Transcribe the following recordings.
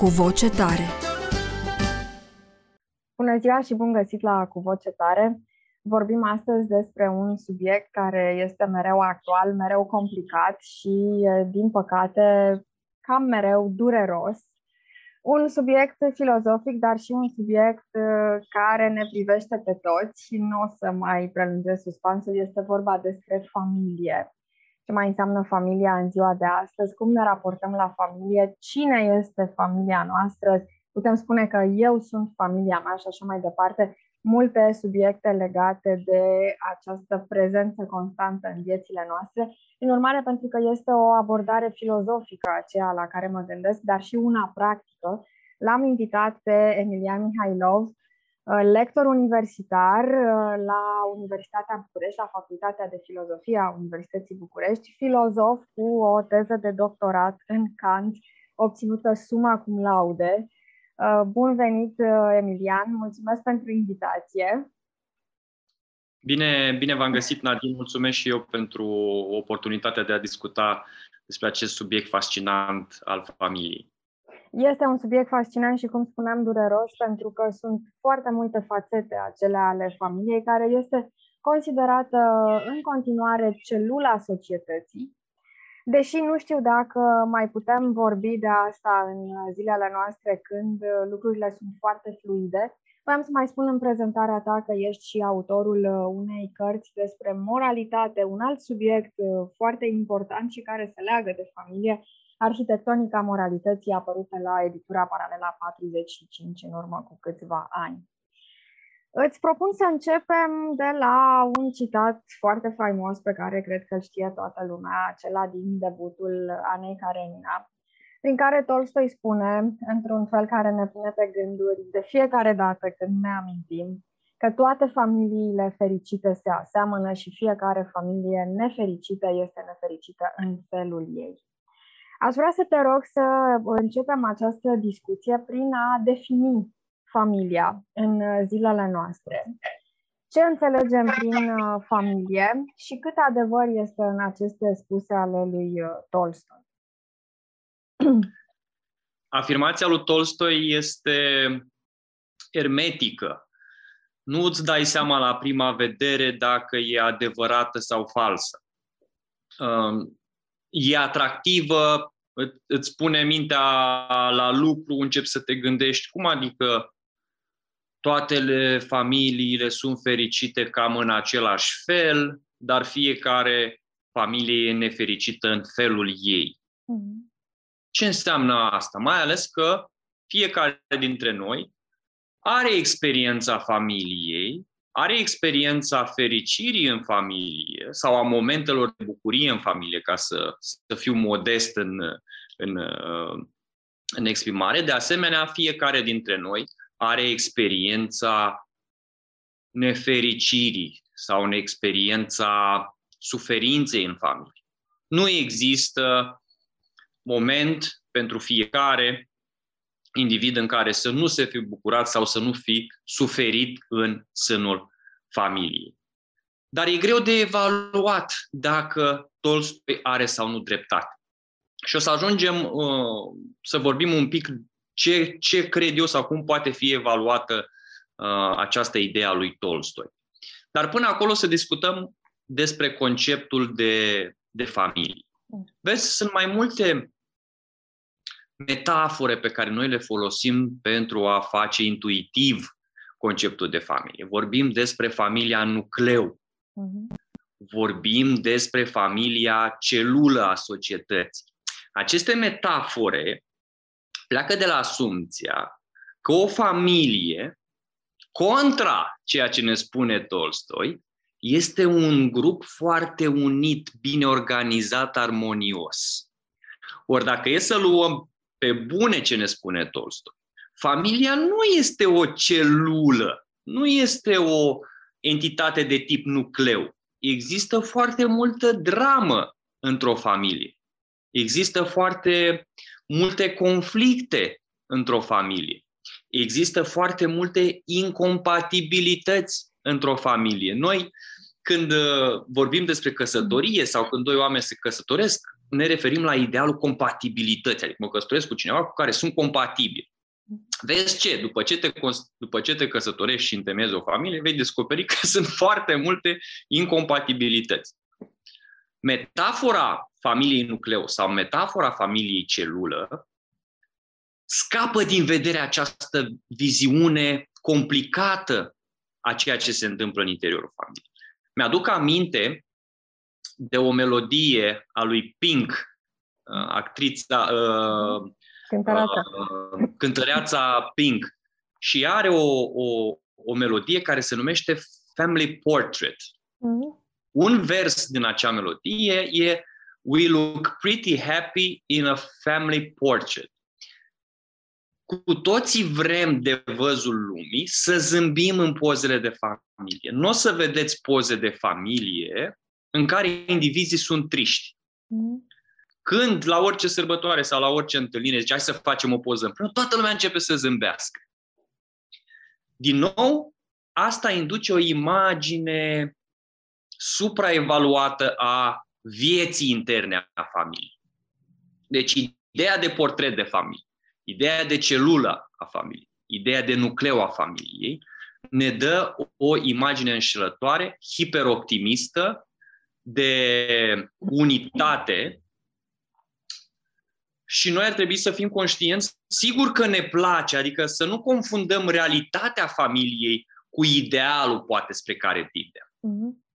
cu voce tare. Bună ziua și bun găsit la Cu Voce Tare! Vorbim astăzi despre un subiect care este mereu actual, mereu complicat și, din păcate, cam mereu dureros. Un subiect filozofic, dar și un subiect care ne privește pe toți și nu o să mai prelungesc suspansul, este vorba despre familie. Ce mai înseamnă familia în ziua de astăzi, cum ne raportăm la familie, cine este familia noastră, putem spune că eu sunt familia mea și așa mai departe multe subiecte legate de această prezență constantă în viețile noastre. În urmare, pentru că este o abordare filozofică aceea la care mă gândesc, dar și una practică, l-am invitat pe Emilian Mihailov, uh, lector universitar uh, la Universitatea București, la Facultatea de Filozofie a Universității București, filozof cu o teză de doctorat în Kant, obținută suma cum laude, Uh, bun venit, uh, Emilian! Mulțumesc pentru invitație! Bine, bine v-am găsit, Nadine. Mulțumesc și eu pentru oportunitatea de a discuta despre acest subiect fascinant al familiei. Este un subiect fascinant și, cum spuneam, dureros, pentru că sunt foarte multe fațete acele ale familiei, care este considerată în continuare celula societății, Deși nu știu dacă mai putem vorbi de asta în zilele noastre când lucrurile sunt foarte fluide, Vreau să mai spun în prezentarea ta că ești și autorul unei cărți despre moralitate, un alt subiect foarte important și care se leagă de familie, arhitectonica moralității apărută la editura Paralela 45 în urmă cu câțiva ani. Îți propun să începem de la un citat foarte faimos pe care cred că știe toată lumea, acela din debutul Anei Karenina, prin care Tolstoi spune, într-un fel care ne pune pe gânduri de fiecare dată când ne amintim, că toate familiile fericite se aseamănă și fiecare familie nefericită este nefericită în felul ei. Aș vrea să te rog să începem această discuție prin a defini familia în uh, zilele noastre. Ce înțelegem prin uh, familie și cât adevăr este în aceste spuse ale lui uh, Tolstoi? Afirmația lui Tolstoi este ermetică. Nu îți dai seama la prima vedere dacă e adevărată sau falsă. Um, e atractivă, îți pune mintea la lucru, începi să te gândești cum adică toate familiile sunt fericite cam în același fel, dar fiecare familie e nefericită în felul ei. Mm-hmm. Ce înseamnă asta? Mai ales că fiecare dintre noi are experiența familiei, are experiența fericirii în familie sau a momentelor de bucurie în familie, ca să, să fiu modest în, în, în exprimare. De asemenea, fiecare dintre noi are experiența nefericirii sau în experiența suferinței în familie. Nu există moment pentru fiecare individ în care să nu se fi bucurat sau să nu fi suferit în sânul familiei. Dar e greu de evaluat dacă Tolstoi are sau nu dreptate. Și o să ajungem uh, să vorbim un pic ce, ce cred eu sau cum poate fi evaluată uh, această idee a lui Tolstoi. Dar până acolo să discutăm despre conceptul de, de familie. Vezi, sunt mai multe metafore pe care noi le folosim pentru a face intuitiv conceptul de familie. Vorbim despre familia nucleu. Uh-huh. Vorbim despre familia celulă a societății. Aceste metafore pleacă de la asumția că o familie, contra ceea ce ne spune Tolstoi, este un grup foarte unit, bine organizat, armonios. Ori dacă e să luăm pe bune ce ne spune Tolstoi. Familia nu este o celulă, nu este o entitate de tip nucleu. Există foarte multă dramă într-o familie. Există foarte multe conflicte într-o familie. Există foarte multe incompatibilități într-o familie. Noi, când uh, vorbim despre căsătorie sau când doi oameni se căsătoresc, ne referim la idealul compatibilității, adică mă căsătoresc cu cineva cu care sunt compatibili. Vezi ce? După ce, te, după ce te căsătorești și întemeiezi o familie, vei descoperi că sunt foarte multe incompatibilități. Metafora familiei nucleu sau metafora familiei celulă scapă din vedere această viziune complicată a ceea ce se întâmplă în interiorul familiei. Mi-aduc aminte de o melodie a lui Pink, uh, actrița, uh, cântăreața, uh, cântăreața Pink, și are o, o, o melodie care se numește Family Portrait. Mm-hmm. Un vers din acea melodie e We look pretty happy in a family portrait cu toții vrem de văzul lumii să zâmbim în pozele de familie. Nu o să vedeți poze de familie în care indivizii sunt triști. Mm. Când la orice sărbătoare sau la orice întâlnire zice hai să facem o poză împreună, toată lumea începe să zâmbească. Din nou, asta induce o imagine supraevaluată a vieții interne a familiei. Deci ideea de portret de familie Ideea de celulă a familiei, ideea de nucleu a familiei, ne dă o imagine înșelătoare, hiperoptimistă, de unitate și noi ar trebui să fim conștienți, sigur că ne place, adică să nu confundăm realitatea familiei cu idealul poate spre care tindem. Uh-huh.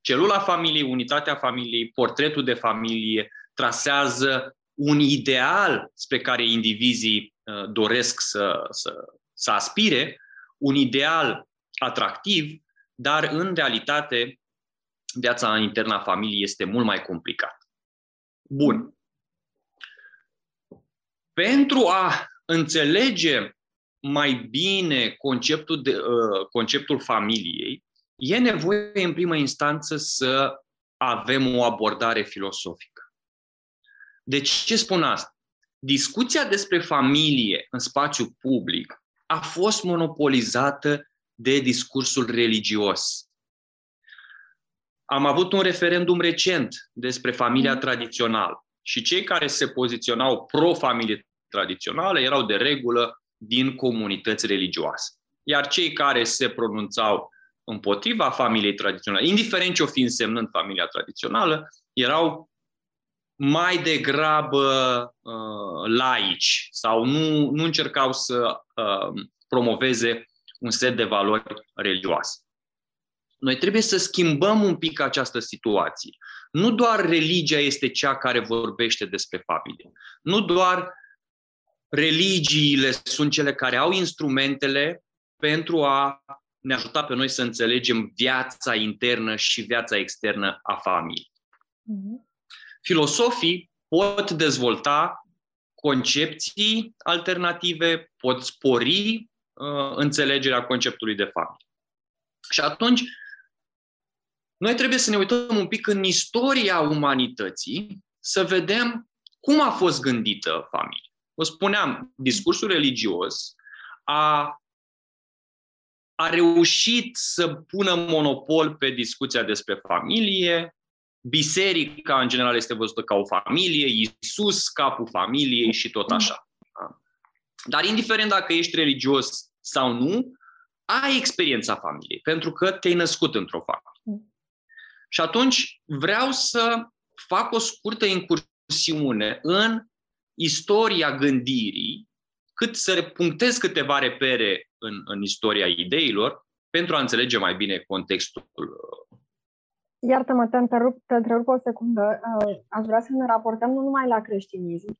Celula familiei, unitatea familiei, portretul de familie trasează un ideal spre care indivizii uh, doresc să, să, să aspire, un ideal atractiv, dar în realitate viața internă a familiei este mult mai complicată. Bun. Pentru a înțelege mai bine conceptul, de, uh, conceptul familiei, e nevoie, în primă instanță, să avem o abordare filosofică. Deci ce spun asta? Discuția despre familie în spațiu public a fost monopolizată de discursul religios. Am avut un referendum recent despre familia mm. tradițională și cei care se poziționau pro-familie tradițională erau de regulă din comunități religioase. Iar cei care se pronunțau împotriva familiei tradiționale, indiferent ce o fi însemnând familia tradițională, erau mai degrabă uh, laici sau nu, nu încercau să uh, promoveze un set de valori religioase. Noi trebuie să schimbăm un pic această situație. Nu doar religia este cea care vorbește despre familie. Nu doar religiile sunt cele care au instrumentele pentru a ne ajuta pe noi să înțelegem viața internă și viața externă a familiei. Mm-hmm filosofii pot dezvolta concepții alternative, pot spori uh, înțelegerea conceptului de fapt. Și atunci, noi trebuie să ne uităm un pic în istoria umanității, să vedem cum a fost gândită familia. Vă spuneam, discursul religios a, a reușit să pună monopol pe discuția despre familie, Biserica, în general, este văzută ca o familie, Isus, capul familiei și tot așa. Dar indiferent dacă ești religios sau nu, ai experiența familiei, pentru că te-ai născut într-o familie. Și atunci vreau să fac o scurtă incursiune în istoria gândirii, cât să punctez câteva repere în, în istoria ideilor, pentru a înțelege mai bine contextul Iartă-mă, te întrerup, te întrerup o secundă. Uh, aș vrea să ne raportăm nu numai la creștinism,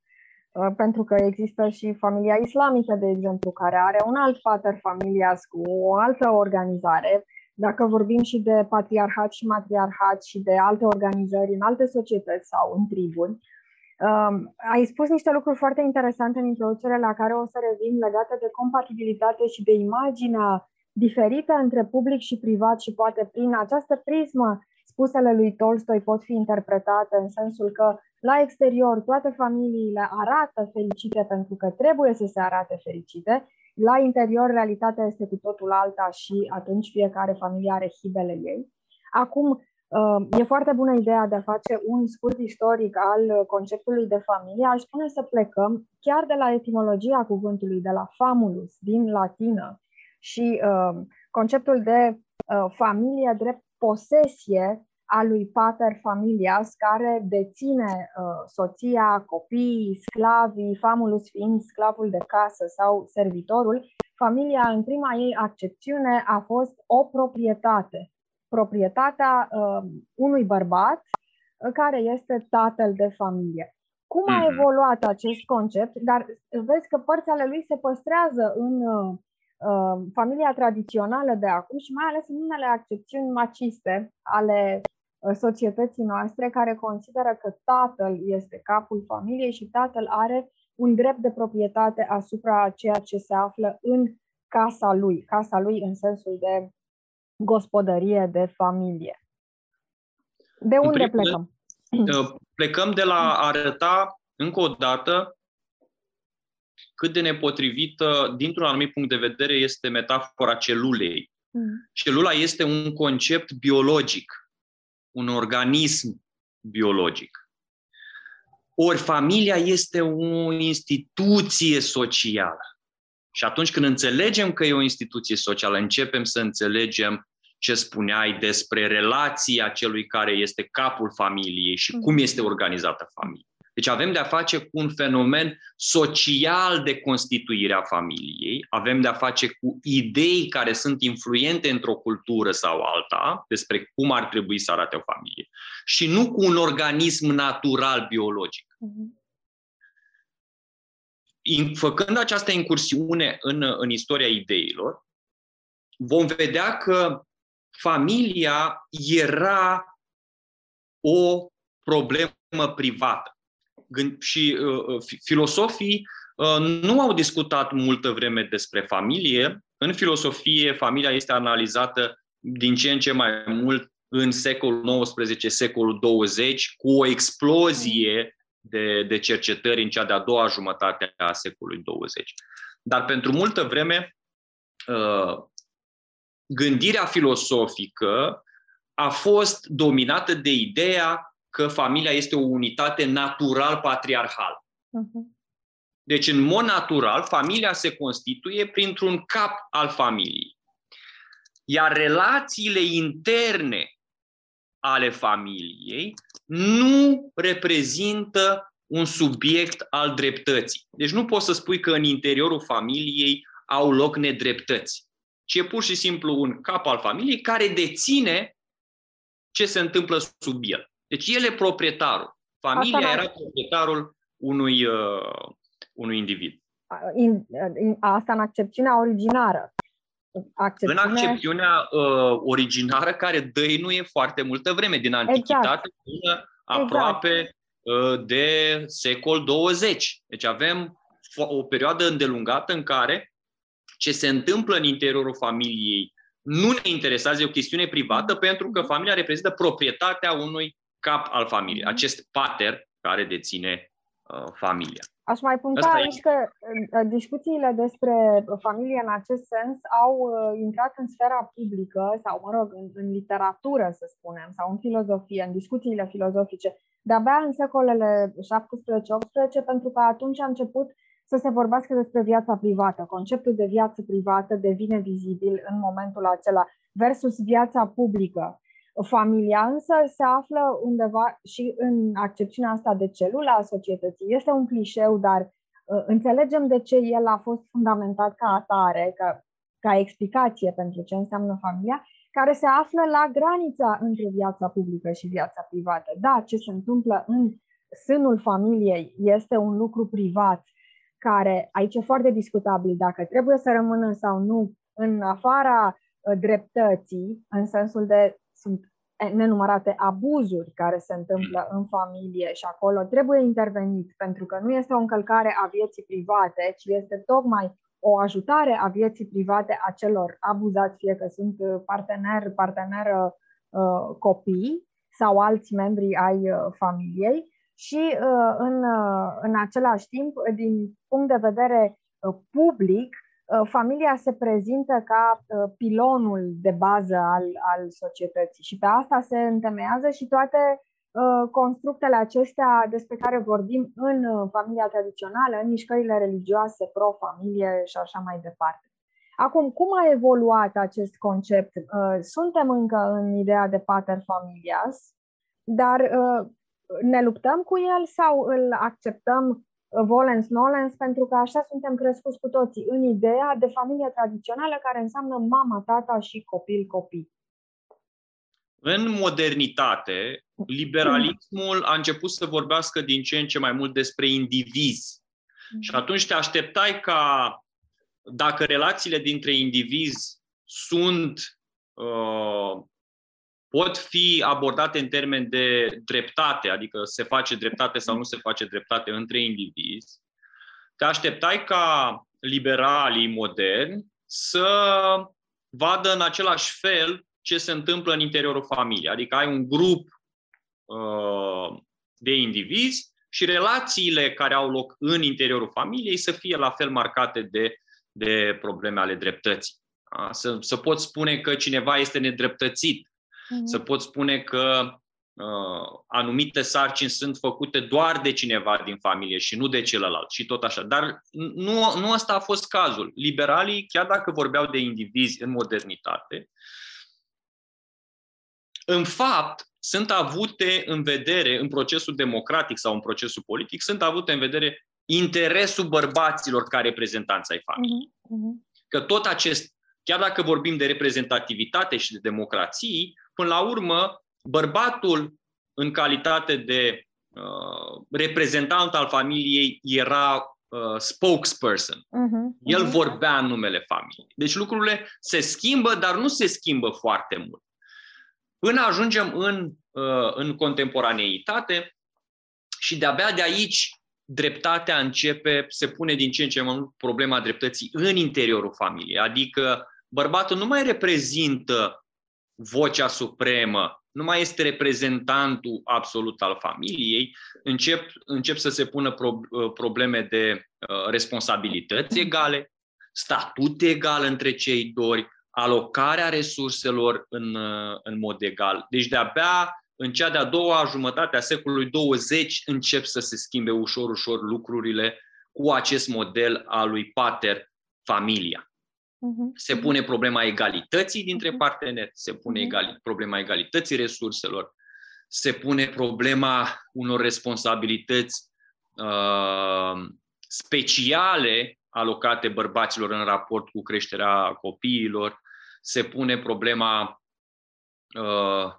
uh, pentru că există și familia islamică, de exemplu, care are un alt pater familias cu o altă organizare. Dacă vorbim și de patriarhat și matriarhat și de alte organizări în alte societăți sau în triburi, Um, ai spus niște lucruri foarte interesante în introducere la care o să revin legate de compatibilitate și de imaginea diferită între public și privat și poate prin această prismă spusele lui Tolstoi pot fi interpretate în sensul că la exterior toate familiile arată fericite pentru că trebuie să se arate fericite, la interior realitatea este cu totul alta și atunci fiecare familie are hibele ei. Acum, E foarte bună ideea de a face un scurt istoric al conceptului de familie. Aș spune să plecăm chiar de la etimologia cuvântului, de la famulus, din latină, și uh, conceptul de uh, familie drept posesie a lui pater familias, care deține uh, soția, copiii, sclavii, famulus fiind sclavul de casă sau servitorul, familia în prima ei accepțiune a fost o proprietate proprietatea uh, unui bărbat uh, care este tatăl de familie. Cum a mhm. evoluat acest concept? Dar vezi că părți ale lui se păstrează în uh, uh, familia tradițională de acum și mai ales în unele accepțiuni maciste ale uh, societății noastre care consideră că tatăl este capul familiei și tatăl are un drept de proprietate asupra ceea ce se află în casa lui, casa lui în sensul de gospodărie de familie. De unde plecăm? Uh, plecăm de la a arăta încă o dată cât de nepotrivită, dintr-un anumit punct de vedere, este metafora celulei. Mm. Celula este un concept biologic, un organism biologic. Ori familia este o instituție socială. Și atunci când înțelegem că e o instituție socială, începem să înțelegem ce spuneai despre relația celui care este capul familiei și cum mhm. este organizată familia. Deci avem de-a face cu un fenomen social de constituire a familiei, avem de-a face cu idei care sunt influente într-o cultură sau alta despre cum ar trebui să arate o familie și nu cu un organism natural biologic. Uh-huh făcând această incursiune în, în istoria ideilor, vom vedea că familia era o problemă privată. Și uh, uh filosofii uh, nu au discutat multă vreme despre familie. În filosofie, familia este analizată din ce în ce mai mult în secolul XIX, secolul 20, cu o explozie de, de cercetări în cea de-a doua jumătate a secolului 20. Dar pentru multă vreme, uh, gândirea filosofică a fost dominată de ideea că familia este o unitate natural-patriarhală. Uh-huh. Deci, în mod natural, familia se constituie printr-un cap al familiei. Iar relațiile interne ale familiei nu reprezintă un subiect al dreptății. Deci nu poți să spui că în interiorul familiei au loc nedreptăți, ci e pur și simplu un cap al familiei care deține ce se întâmplă sub el. Deci el e proprietarul. Familia asta era proprietarul unui, uh, unui individ. In, in, asta în accepțiunea originară accepțiune... În accepțiunea uh, originară care dăinuie foarte multă vreme, din antichitate exact. până aproape exact. uh, de secol 20. Deci avem o perioadă îndelungată în care ce se întâmplă în interiorul familiei nu ne interesează, e o chestiune privată, pentru că familia reprezintă proprietatea unui cap al familiei, mhm. acest pater care deține uh, familia. Aș mai puncta aici că discuțiile despre familie în acest sens au uh, intrat în sfera publică sau, mă rog, în, în literatură, să spunem, sau în filozofie, în discuțiile filozofice, de-abia în secolele 17-18, pentru că atunci a început să se vorbească despre viața privată. Conceptul de viață privată devine vizibil în momentul acela versus viața publică. Familia însă se află undeva și în accepțiunea asta de celula a societății. Este un clișeu, dar uh, înțelegem de ce el a fost fundamentat ca atare, ca, ca explicație pentru ce înseamnă familia, care se află la granița între viața publică și viața privată. Da, ce se întâmplă în sânul familiei este un lucru privat, care aici e foarte discutabil dacă trebuie să rămână sau nu în afara uh, dreptății, în sensul de sunt nenumărate abuzuri care se întâmplă în familie și acolo trebuie intervenit pentru că nu este o încălcare a vieții private, ci este tocmai o ajutare a vieții private a celor abuzați, fie că sunt partener, parteneră, uh, copii sau alți membri ai uh, familiei. Și uh, în, în același timp, din punct de vedere public, familia se prezintă ca pilonul de bază al, al societății și pe asta se întemeiază și toate Uh, constructele acestea despre care vorbim în uh, familia tradițională, în mișcările religioase, pro-familie și așa mai departe. Acum, cum a evoluat acest concept? Uh, suntem încă în ideea de pater familias, dar ne luptăm cu el sau îl acceptăm volens nolens pentru că așa suntem crescuți cu toții în ideea de familie tradițională care înseamnă mama, tata și copil, copii. În modernitate, liberalismul a început să vorbească din ce în ce mai mult despre indivizi. Mm. Și atunci te așteptai ca, dacă relațiile dintre indivizi sunt, uh, pot fi abordate în termen de dreptate, adică se face dreptate sau nu se face dreptate între indivizi, te așteptai ca liberalii moderni să vadă în același fel ce se întâmplă în interiorul familiei. Adică ai un grup uh, de indivizi și relațiile care au loc în interiorul familiei să fie la fel marcate de, de probleme ale dreptății. Da? Să, să poți spune că cineva este nedreptățit, mm-hmm. să poți spune că uh, anumite sarcini sunt făcute doar de cineva din familie și nu de celălalt și tot așa. Dar nu, nu asta a fost cazul. Liberalii, chiar dacă vorbeau de indivizi în modernitate, în fapt, sunt avute în vedere, în procesul democratic sau în procesul politic, sunt avute în vedere interesul bărbaților ca reprezentanți ai familiei. Uh-huh. Că tot acest, chiar dacă vorbim de reprezentativitate și de democrație, până la urmă, bărbatul, în calitate de uh, reprezentant al familiei, era uh, spokesperson. Uh-huh. El vorbea în numele familiei. Deci lucrurile se schimbă, dar nu se schimbă foarte mult. Până ajungem în, uh, în contemporaneitate și de-abia de aici dreptatea începe, se pune din ce în ce mai mult problema dreptății în interiorul familiei. Adică bărbatul nu mai reprezintă vocea supremă, nu mai este reprezentantul absolut al familiei, încep, încep să se pună pro, uh, probleme de uh, responsabilități egale, statut egal între cei doi, alocarea resurselor în, în mod egal. Deci de-abia în cea de-a doua jumătate a secolului 20 încep să se schimbe ușor, ușor lucrurile cu acest model al lui Pater, familia. Uh-huh. Se pune problema egalității dintre uh-huh. parteneri, se pune uh-huh. egali, problema egalității resurselor, se pune problema unor responsabilități uh, speciale alocate bărbaților în raport cu creșterea copiilor, se pune problema uh,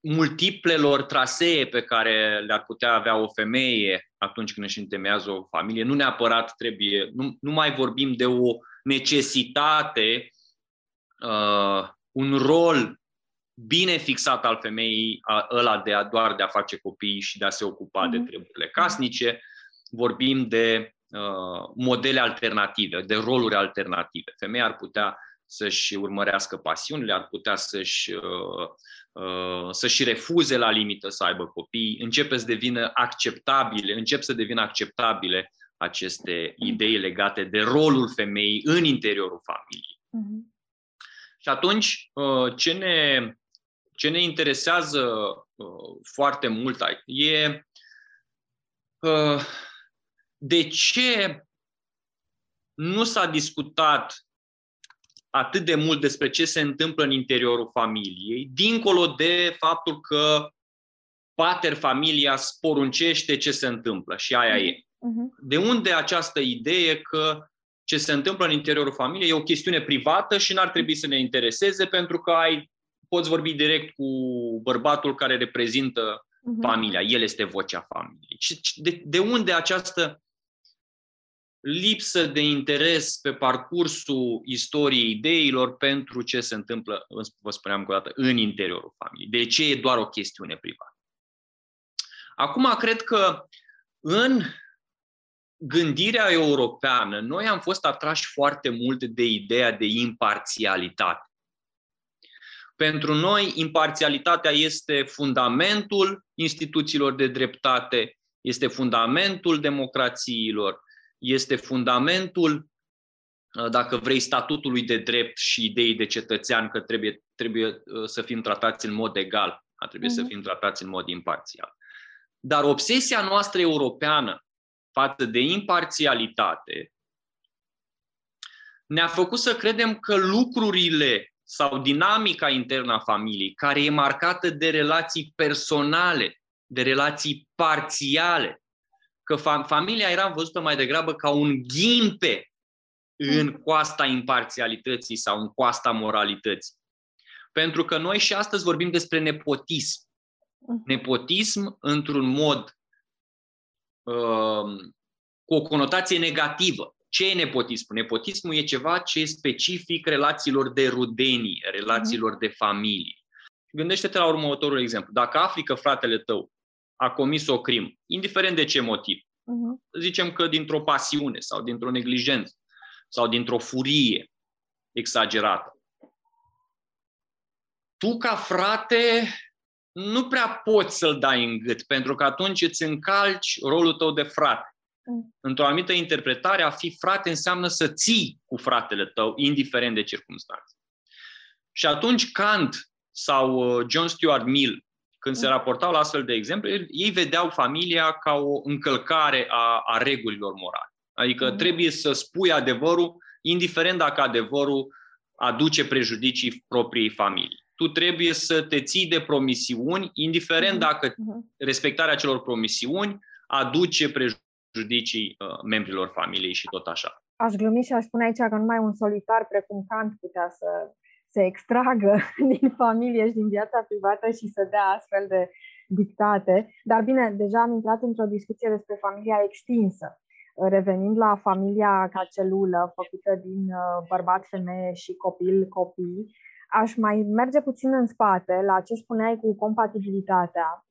multiplelor trasee pe care le-ar putea avea o femeie atunci când își întemeiază o familie. Nu neapărat trebuie, nu, nu mai vorbim de o necesitate, uh, un rol bine fixat al femeii, a, ăla de a, doar de a face copii și de a se ocupa mm-hmm. de mhm. treburile casnice. Vorbim de uh, modele alternative, de roluri alternative. Femeia ar putea să-și urmărească pasiunile, ar putea să-și, uh, uh, să-și refuze la limită să aibă copii, începe să devină acceptabile, încep să devină acceptabile aceste idei legate de rolul femeii în interiorul familiei. Uh-huh. Și atunci, uh, ce ne, ce ne interesează foarte mult e de ce nu s-a discutat atât de mult despre ce se întâmplă în interiorul familiei, dincolo de faptul că pater familia sporuncește ce se întâmplă și aia e. Uh-huh. De unde această idee că ce se întâmplă în interiorul familiei e o chestiune privată și n-ar trebui să ne intereseze pentru că ai, poți vorbi direct cu bărbatul care reprezintă uh-huh. familia. El este vocea familiei. De, de unde această lipsă de interes pe parcursul istoriei ideilor pentru ce se întâmplă, vă spuneam încă o dată, în interiorul familiei. De ce e doar o chestiune privată. Acum, cred că în gândirea europeană, noi am fost atrași foarte mult de ideea de imparțialitate. Pentru noi, imparțialitatea este fundamentul instituțiilor de dreptate, este fundamentul democrațiilor, este fundamentul, uh, dacă vrei, statutului de drept și ideii de cetățean că trebuie, trebuie uh, să fim tratați în mod egal, trebuie mm-hmm. să mhm. fim tratați în mod imparțial. Dar obsesia noastră europeană față de imparțialitate ne-a făcut să credem că lucrurile sau dinamica internă a familiei, care e marcată de relații personale, de relații parțiale, că fam- familia era văzută mai degrabă ca un ghimpe în mm. coasta imparțialității sau în coasta moralității. Pentru că noi și astăzi vorbim despre nepotism. Mm. Nepotism într-un mod uh, cu o conotație negativă. Ce e nepotismul? Nepotismul e ceva ce e specific relațiilor de rudenie, relațiilor de familie. Gândește-te la următorul exemplu. Dacă afli că fratele tău a comis o crimă, indiferent de ce motiv. Uh-huh. Zicem că dintr-o pasiune sau dintr-o neglijență sau dintr-o furie exagerată. Tu, ca frate, nu prea poți să-l dai în gât, pentru că atunci îți încalci rolul tău de frate. Uh-huh. Într-o anumită interpretare, a fi frate înseamnă să ții cu fratele tău, indiferent de circunstanțe. Și atunci Kant sau uh, John Stuart Mill când se raportau la astfel de exemple, ei vedeau familia ca o încălcare a, a regulilor morale. Adică mm. trebuie să spui adevărul, indiferent dacă adevărul aduce prejudicii propriei familii. Tu trebuie să te ții de promisiuni, indiferent mm. dacă mm-hmm. respectarea celor promisiuni aduce prejudicii uh, membrilor familiei și tot așa. Aș glumi și aș spune aici că numai un solitar precum Kant putea să se extragă din familie și din viața privată și să dea astfel de dictate. Dar bine, deja am intrat într-o discuție despre familia extinsă. Revenind la familia ca celulă făcută din uh, bărbat, femeie și copil, copii, aș mai merge puțin în spate la ce spuneai cu compatibilitatea.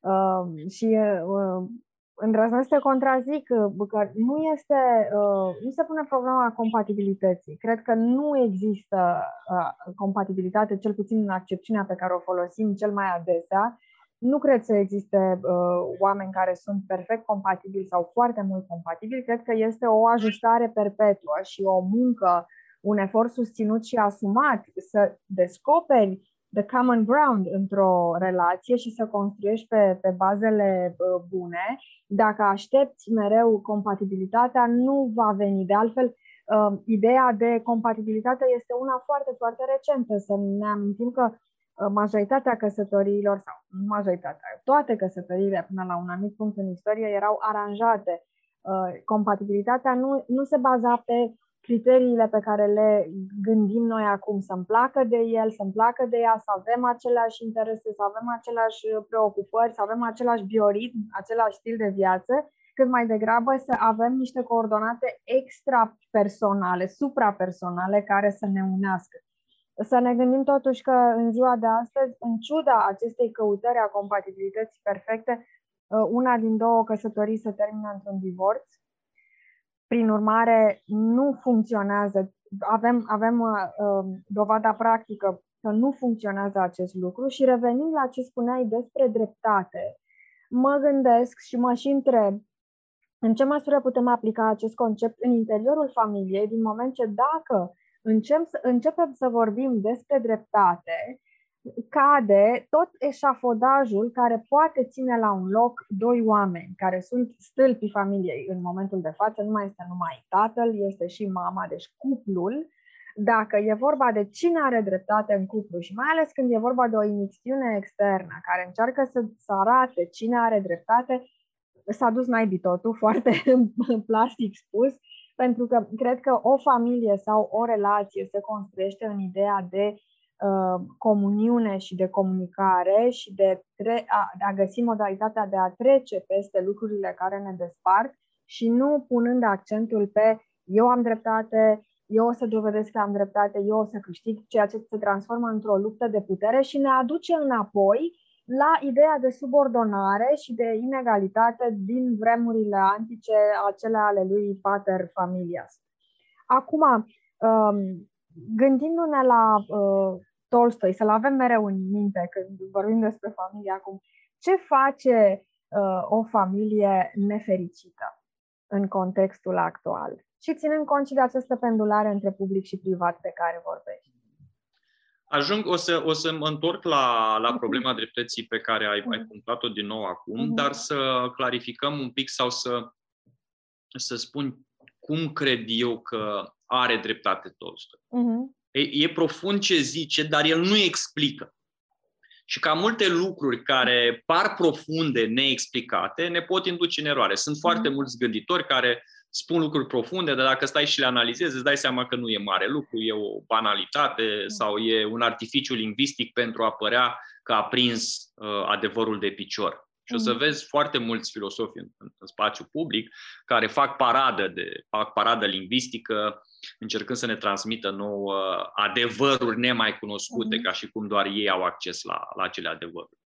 Uh, și uh, îndrăznesc să contrazic că nu, este, uh, nu se pune problema compatibilității. Cred că nu există uh, compatibilitate, cel puțin în accepțiunea pe care o folosim cel mai adesea. Nu cred să existe uh, oameni care sunt perfect compatibili sau foarte mult compatibili. Cred că este o ajustare perpetuă și o muncă, un efort susținut și asumat să descoperi the common ground într-o relație și să construiești pe, pe bazele bune. Dacă aștepți mereu compatibilitatea, nu va veni. De altfel, uh, ideea de compatibilitate este una foarte, foarte recentă. Să ne amintim că uh, majoritatea căsătoriilor, sau majoritatea, toate căsătoriile până la un anumit punct în istorie erau aranjate. Uh, compatibilitatea nu, nu se baza pe criteriile pe care le gândim noi acum, să-mi placă de el, să-mi placă de ea, să avem aceleași interese, să avem aceleași preocupări, să avem același bioritm, același stil de viață, cât mai degrabă să avem niște coordonate extrapersonale, suprapersonale, care să ne unească. Să ne gândim totuși că în ziua de astăzi, în ciuda acestei căutări a compatibilității perfecte, una din două căsătorii se termină într-un divorț, prin urmare, nu funcționează. Avem, avem uh, um, dovada practică că nu funcționează acest lucru și revenind la ce spuneai despre dreptate, mă gândesc și mă și întreb în ce măsură putem aplica acest concept în interiorul familiei, din moment ce dacă încep, începem să vorbim despre dreptate, cade tot eșafodajul care poate ține la un loc doi oameni care sunt stâlpii familiei în momentul de față, nu mai este numai tatăl, este și mama, deci cuplul. Dacă e vorba de cine are dreptate în cuplu și mai ales când e vorba de o imixtiune externă care încearcă să, să arate cine are dreptate, s-a dus naibii totul, foarte plastic spus, pentru că cred că o familie sau o relație se construiește în ideea de Uh, comuniune și de comunicare și de, tre- a, de a găsi modalitatea de a trece peste lucrurile care ne despart și nu punând accentul pe eu am dreptate, eu o să dovedesc că am dreptate, eu o să câștig, ceea ce se transformă într-o luptă de putere și ne aduce înapoi la ideea de subordonare și de inegalitate din vremurile antice, acele ale lui Pater Familias. Acum, um, gândindu-ne la uh, Tolstoi, să-l avem mereu în minte când vorbim despre familie acum, ce face uh, o familie nefericită în contextul actual? Și ținând cont și de această pendulare între public și privat pe care vorbești. Ajung, o să, o să mă întorc la, la mhm. problema dreptății pe care ai, ai mhm. punctat-o din nou acum, uh-huh. dar să clarificăm un pic sau să, să spun cum cred eu că are dreptate Tolstoi. Uh-huh. E, e profund ce zice, dar el nu explică. Și ca multe lucruri care par profunde, neexplicate, ne pot induce în eroare. Sunt foarte mm. mulți gânditori care spun lucruri profunde, dar dacă stai și le analizezi, îți dai seama că nu e mare lucru, e o banalitate mm. sau e un artificiu lingvistic pentru a părea că a prins uh, adevărul de picior. Și o să mm. vezi foarte mulți filosofi în, în spațiu public care fac paradă, de, fac paradă lingvistică, încercând să ne transmită nou adevăruri nemai cunoscute, mm-hmm. ca și cum doar ei au acces la, la acele adevăruri.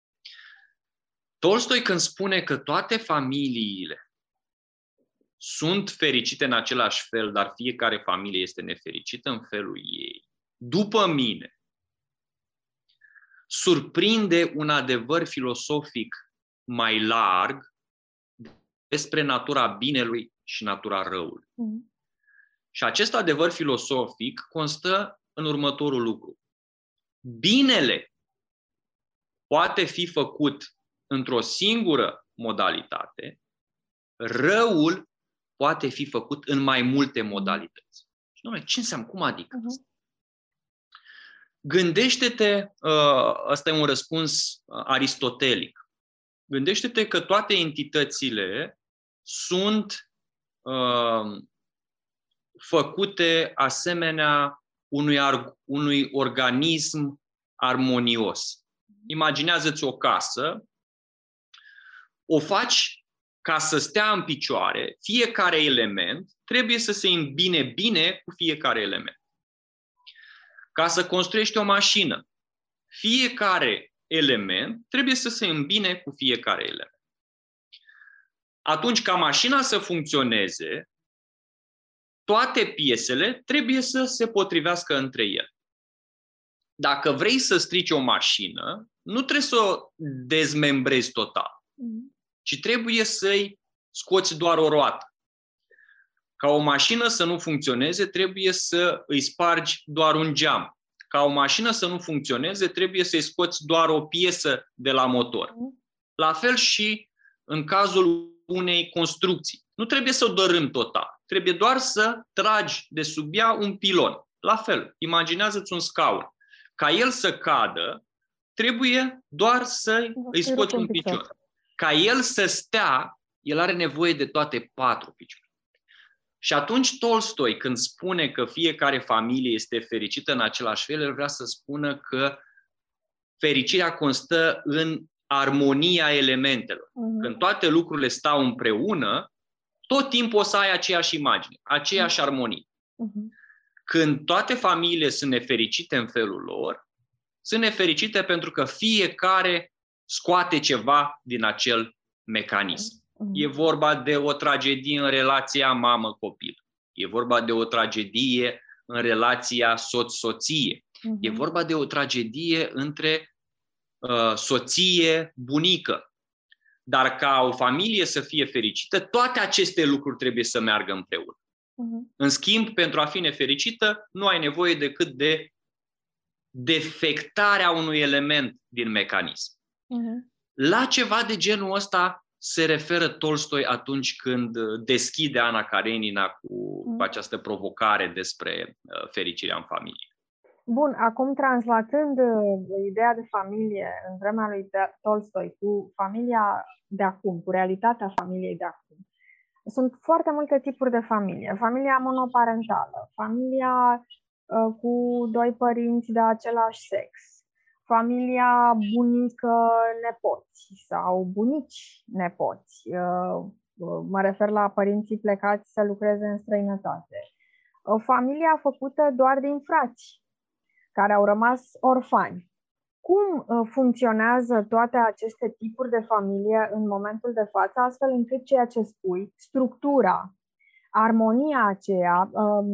Tolstoi când spune că toate familiile sunt fericite în același fel, dar fiecare familie este nefericită în felul ei, după mine, surprinde un adevăr filosofic mai larg despre natura binelui și natura răului. Mm. Și acest adevăr filosofic constă în următorul lucru. Binele poate fi făcut într-o singură modalitate, răul poate fi făcut în mai multe modalități. Și, domnule, ce înseamnă? Cum adică asta? Uh-huh. Gândește-te, uh, ăsta e un răspuns uh, aristotelic, gândește-te că toate entitățile sunt uh, făcute asemenea unui, unui organism armonios. Imaginează-ți o casă, o faci ca să stea în picioare, fiecare element trebuie să se îmbine bine cu fiecare element. Ca să construiești o mașină, fiecare element trebuie să se îmbine cu fiecare element. Atunci, ca mașina să funcționeze, toate piesele trebuie să se potrivească între ele. Dacă vrei să strici o mașină, nu trebuie să o dezmembrezi total, mm. ci trebuie să-i scoți doar o roată. Ca o mașină să nu funcționeze, trebuie să îi spargi doar un geam. Ca o mașină să nu funcționeze, trebuie să-i scoți doar o piesă de la motor. Mm. La fel și în cazul unei construcții. Nu trebuie să o dărâm total. Trebuie doar să tragi de sub ea un pilon. La fel, imaginează-ți un scaun. Ca el să cadă, trebuie doar să îi scoți un picior. Ca el să stea, el are nevoie de toate patru picioare. Și atunci Tolstoi, când spune că fiecare familie este fericită în același fel, el vrea să spună că fericirea constă în armonia elementelor. Mm-hmm. Când toate lucrurile stau împreună, tot timpul o să ai aceeași imagine, aceeași armonie. Uh-huh. Când toate familiile sunt nefericite în felul lor, sunt nefericite pentru că fiecare scoate ceva din acel mecanism. Uh-huh. E vorba de o tragedie în relația mamă-copil. E vorba de o tragedie în relația soț-soție. Uh-huh. E vorba de o tragedie între uh, soție-bunică. Dar ca o familie să fie fericită, toate aceste lucruri trebuie să meargă împreună. Uh-huh. În schimb, pentru a fi nefericită, nu ai nevoie decât de defectarea unui element din mecanism. Uh-huh. La ceva de genul ăsta se referă Tolstoi atunci când deschide Ana Karenina cu, uh-huh. cu această provocare despre uh, fericirea în familie. Bun, acum translatând uh, ideea de familie în vremea lui Tolstoi cu familia de acum, cu realitatea familiei de acum, sunt foarte multe tipuri de familie. Familia monoparentală, familia uh, cu doi părinți de același sex, familia bunică-nepoți sau bunici-nepoți, uh, mă refer la părinții plecați să lucreze în străinătate. O familie făcută doar din frați, care au rămas orfani. Cum uh, funcționează toate aceste tipuri de familie în momentul de față, astfel încât ceea ce spui, structura, armonia aceea, um,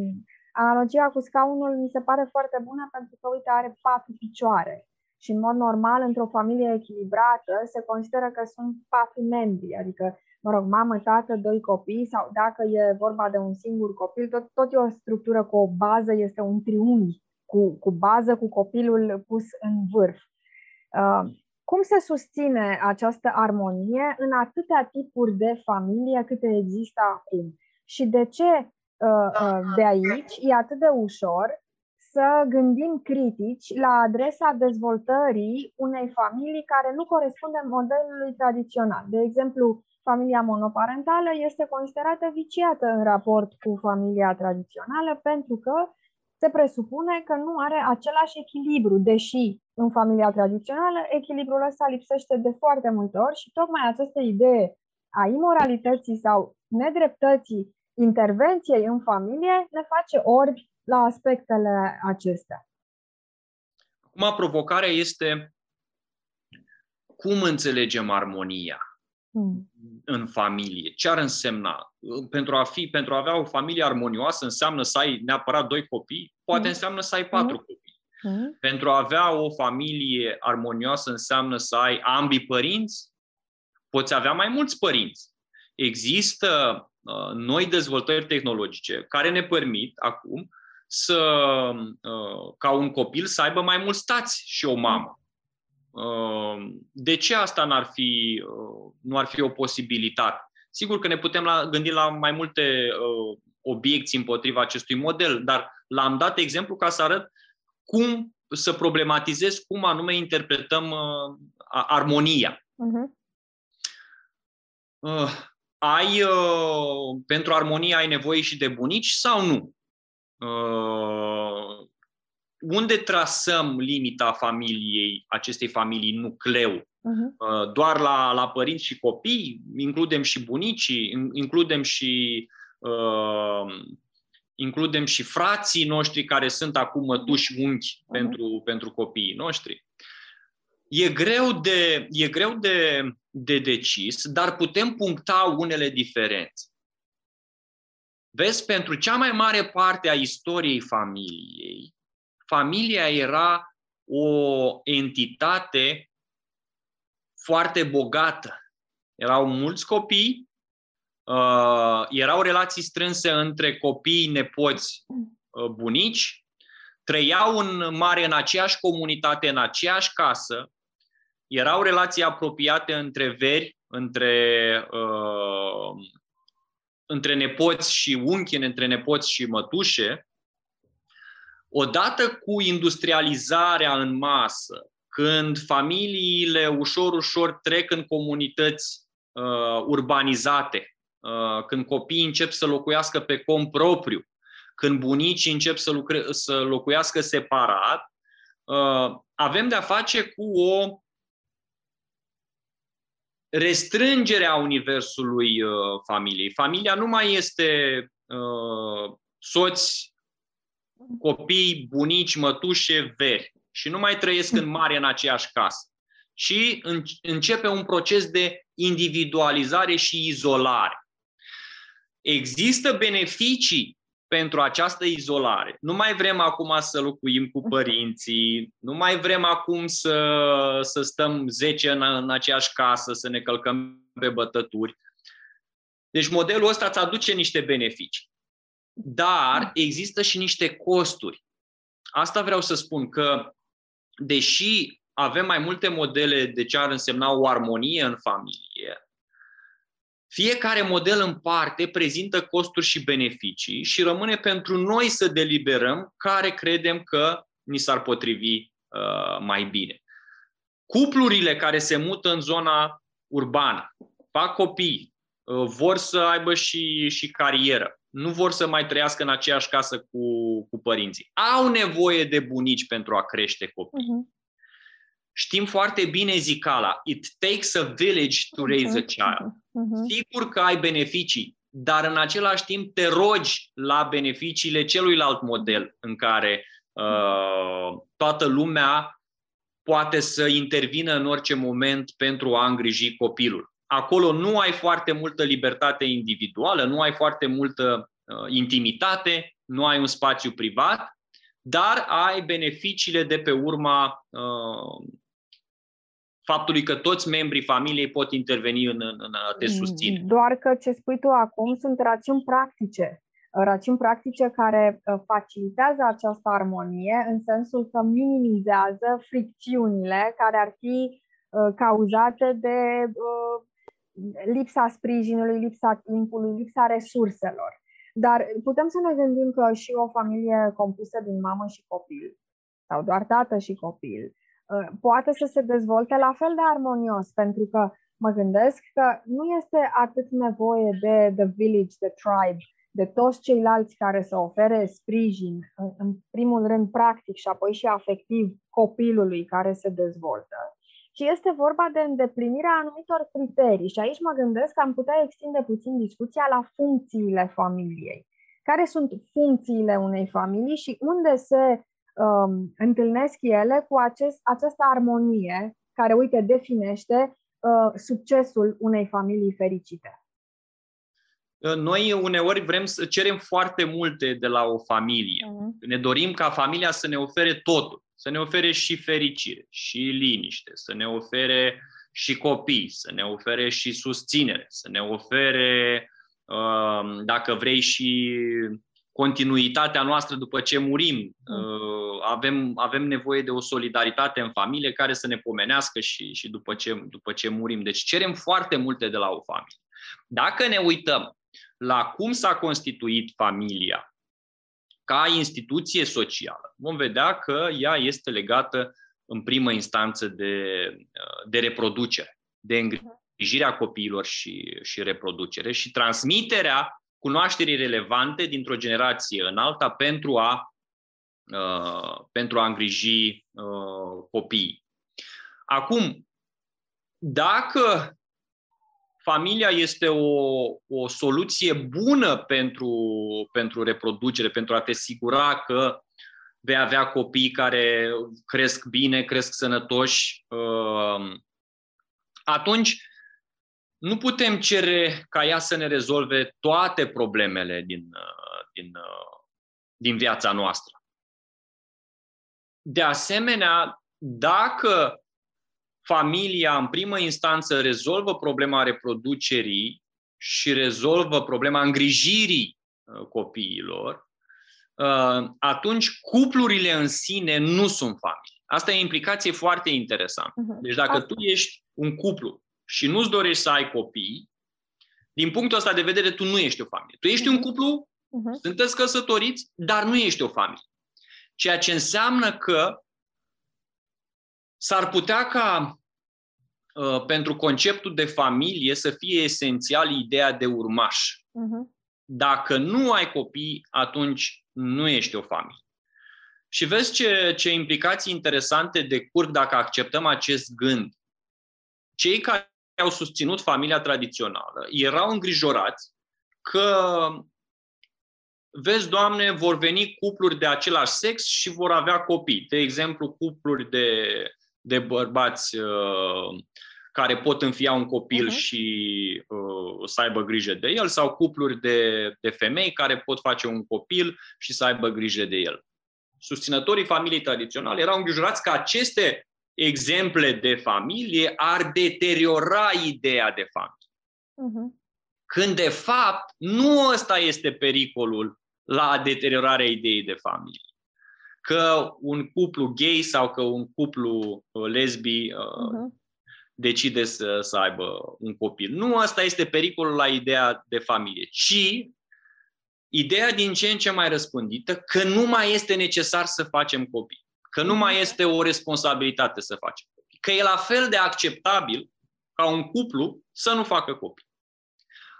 analogia cu scaunul mi se pare foarte bună pentru că, uite, are patru picioare și, în mod normal, într-o familie echilibrată, se consideră că sunt patru membri, adică, mă rog, mamă, tată, doi copii sau dacă e vorba de un singur copil, tot, tot e o structură cu o bază, este un triunghi cu, cu bază, cu copilul pus în vârf. Uh, cum se susține această armonie în atâtea tipuri de familie câte există acum? Și de ce uh, uh, de aici e atât de ușor să gândim critici la adresa dezvoltării unei familii care nu corespunde modelului tradițional. De exemplu, familia monoparentală este considerată viciată în raport cu familia tradițională pentru că se presupune că nu are același echilibru, deși în familia tradițională echilibrul ăsta lipsește de foarte multe ori și tocmai această idee a imoralității sau nedreptății intervenției în familie ne face orbi la aspectele acestea. Acum, provocarea este cum înțelegem armonia hmm. În familie. Ce ar însemna? Pentru a, fi, pentru a avea o familie armonioasă înseamnă să ai neapărat doi copii? Poate hmm. înseamnă să ai patru hmm. copii. Hmm. Pentru a avea o familie armonioasă înseamnă să ai ambii părinți? Poți avea mai mulți părinți. Există uh, noi dezvoltări tehnologice care ne permit acum să, uh, ca un copil să aibă mai mulți tați și o mamă. Uh, de ce asta n-ar fi, uh, nu ar fi o posibilitate? Sigur că ne putem la, gândi la mai multe obiecții împotriva acestui model, dar l-am dat exemplu ca să arăt cum să problematizez cum anume interpretăm armonia. Uh-huh. ai, pentru armonie ai nevoie și de bunici sau nu? Uh, unde trasăm limita familiei, acestei familii nucleu? Uh-huh. Doar la, la părinți și copii? Includem și bunicii? Includem și uh, includem și frații noștri care sunt acum mătuși unchi uh-huh. pentru, pentru copiii noștri. E greu de, e greu de, de decis, dar putem puncta unele diferențe. Vezi, pentru cea mai mare parte a istoriei familiei, familia era o entitate foarte bogată. Erau mulți copii, uh, erau relații strânse între copii, nepoți, uh, bunici, trăiau în mare în aceeași comunitate, în aceeași casă, erau relații apropiate între veri, între uh, între nepoți și unchi, între nepoți și mătușe, odată cu industrializarea în masă, când familiile ușor, ușor trec în comunități uh, urbanizate, uh, când copiii încep să locuiască pe cont propriu, când bunicii încep să, lucre- să locuiască separat, uh, avem de-a face cu o restrângerea universului uh, familiei. Familia nu mai este uh, soți, copii, bunici, mătușe, veri și nu mai trăiesc în mare în aceeași casă. Și începe un proces de individualizare și izolare. Există beneficii pentru această izolare. Nu mai vrem acum să locuim cu părinții, nu mai vrem acum să, să stăm 10 în, în aceeași casă, să ne călcăm pe bătături. Deci modelul ăsta îți aduce niște beneficii. Dar există și niște costuri. Asta vreau să spun că, deși avem mai multe modele de ce ar însemna o armonie în familie, fiecare model în parte prezintă costuri și beneficii și rămâne pentru noi să deliberăm care credem că ni s-ar potrivi uh, mai bine. Cuplurile care se mută în zona urbană, fac copii, uh, vor să aibă și, și carieră, nu vor să mai trăiască în aceeași casă cu, cu părinții. Au nevoie de bunici pentru a crește copii. Uh-huh. Știm foarte bine zicala. It takes a village to raise a mhm. child. Uh-huh. Sigur că ai beneficii, dar în același timp te rogi la beneficiile celuilalt model în care uh, toată lumea poate să intervină în orice moment pentru a îngriji copilul. Acolo nu ai foarte multă libertate individuală, nu ai foarte multă uh, intimitate, nu ai un spațiu privat, dar ai beneficiile de pe urma uh, faptului că toți membrii familiei pot interveni în, în, în a te susține. Doar că ce spui tu acum sunt rațiuni practice. Rațiuni practice care uh, facilitează această armonie în sensul că minimizează fricțiunile care ar fi uh, cauzate de uh, lipsa sprijinului, lipsa timpului, lipsa resurselor. Dar putem să ne gândim că și o familie compusă din mamă și copil, sau doar tată și copil, Uh, poate să se dezvolte la fel de armonios, pentru că mă gândesc că nu este atât nevoie de the village, the tribe, de toți ceilalți care să ofere sprijin, în primul rând practic și apoi și afectiv copilului care se dezvoltă, ci este vorba de îndeplinirea anumitor criterii. Și aici mă gândesc că am putea extinde puțin discuția la funcțiile familiei. Care sunt funcțiile unei familii și unde se um, întâlnesc ele cu acest, această armonie care, uite, definește uh, succesul unei familii fericite. Uh, noi uneori vrem să cerem foarte multe de la o familie. Uh-huh. Ne dorim ca familia să ne ofere totul, să ne ofere și fericire, și liniște, să ne ofere și copii, să ne ofere și susținere, să ne ofere, um, dacă vrei, și continuitatea noastră după ce murim. Mm. Uh, avem, avem nevoie de o solidaritate în familie care să ne pomenească și, și după, ce, după ce murim. Deci cerem foarte multe de la o familie. Dacă ne uităm la cum s-a constituit familia ca instituție socială, vom vedea că ea este legată în primă instanță de, uh, de reproducere, de îngrijirea copiilor și, și reproducere și transmiterea cunoașterii relevante dintr-o generație în alta pentru a, uh, pentru a îngriji uh, copiii. Acum, dacă familia este o, o soluție bună pentru, pentru reproducere, pentru a te asigura că vei avea copii care cresc bine, cresc sănătoși, uh, atunci nu putem cere ca ea să ne rezolve toate problemele din, uh, din, uh, din viața noastră. De asemenea, dacă familia în primă instanță rezolvă problema reproducerii și rezolvă problema îngrijirii uh, copiilor, atunci cuplurile în sine nu sunt familii. Asta e o implicație foarte interesantă. Mhm. Deci dacă tu ești un cuplu și nu-ți dorești să ai copii, din punctul ăsta de vedere, tu nu ești o familie. Tu ești un mhm. cuplu, uh-huh. sunteți căsătoriți, dar nu ești o familie. Ceea ce înseamnă că s-ar putea ca uh, pentru conceptul de familie să fie esențial ideea de urmaș. Uh-huh. Dacă nu ai copii, atunci nu ești o familie. Și vezi ce, ce implicații interesante decurg dacă acceptăm acest gând. Cei care au susținut familia tradițională erau îngrijorați că, vezi, Doamne, vor veni cupluri de același sex și vor avea copii. De exemplu, cupluri de, de bărbați uh, care pot înfia un copil uh-huh. și uh, să aibă grijă de el, sau cupluri de, de femei care pot face un copil și să aibă grijă de el. Susținătorii familiei tradiționale erau îngrijorați că aceste exemple de familie ar deteriora ideea de familie. Uh-huh. Când, de fapt, nu ăsta este pericolul la deteriorarea ideii de familie. Că un cuplu gay sau că un cuplu uh, lesbi uh-huh. decide să, să aibă un copil. Nu ăsta este pericolul la ideea de familie, ci ideea din ce în ce mai răspândită că nu mai este necesar să facem copii că nu mai este o responsabilitate să facem copii, că e la fel de acceptabil ca un cuplu să nu facă copii.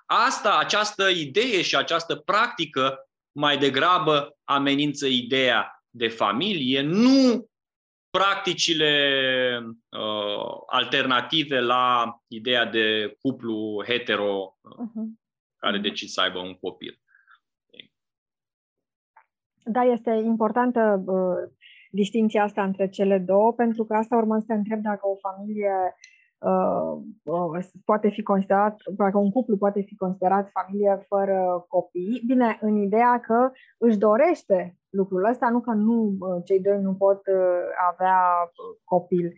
Asta, această idee și această practică mai degrabă amenință ideea de familie, nu practicile uh, alternative la ideea de cuplu hetero uh-huh. care mhm. decid să aibă un copil. Da, este importantă uh, distinția asta între cele două, pentru că asta urmă să te întreb dacă o familie uh, uh, poate fi considerat, dacă un cuplu poate fi considerat familie fără copii. Bine, în ideea că își dorește lucrul ăsta, nu că nu uh, cei doi nu pot uh, avea copil.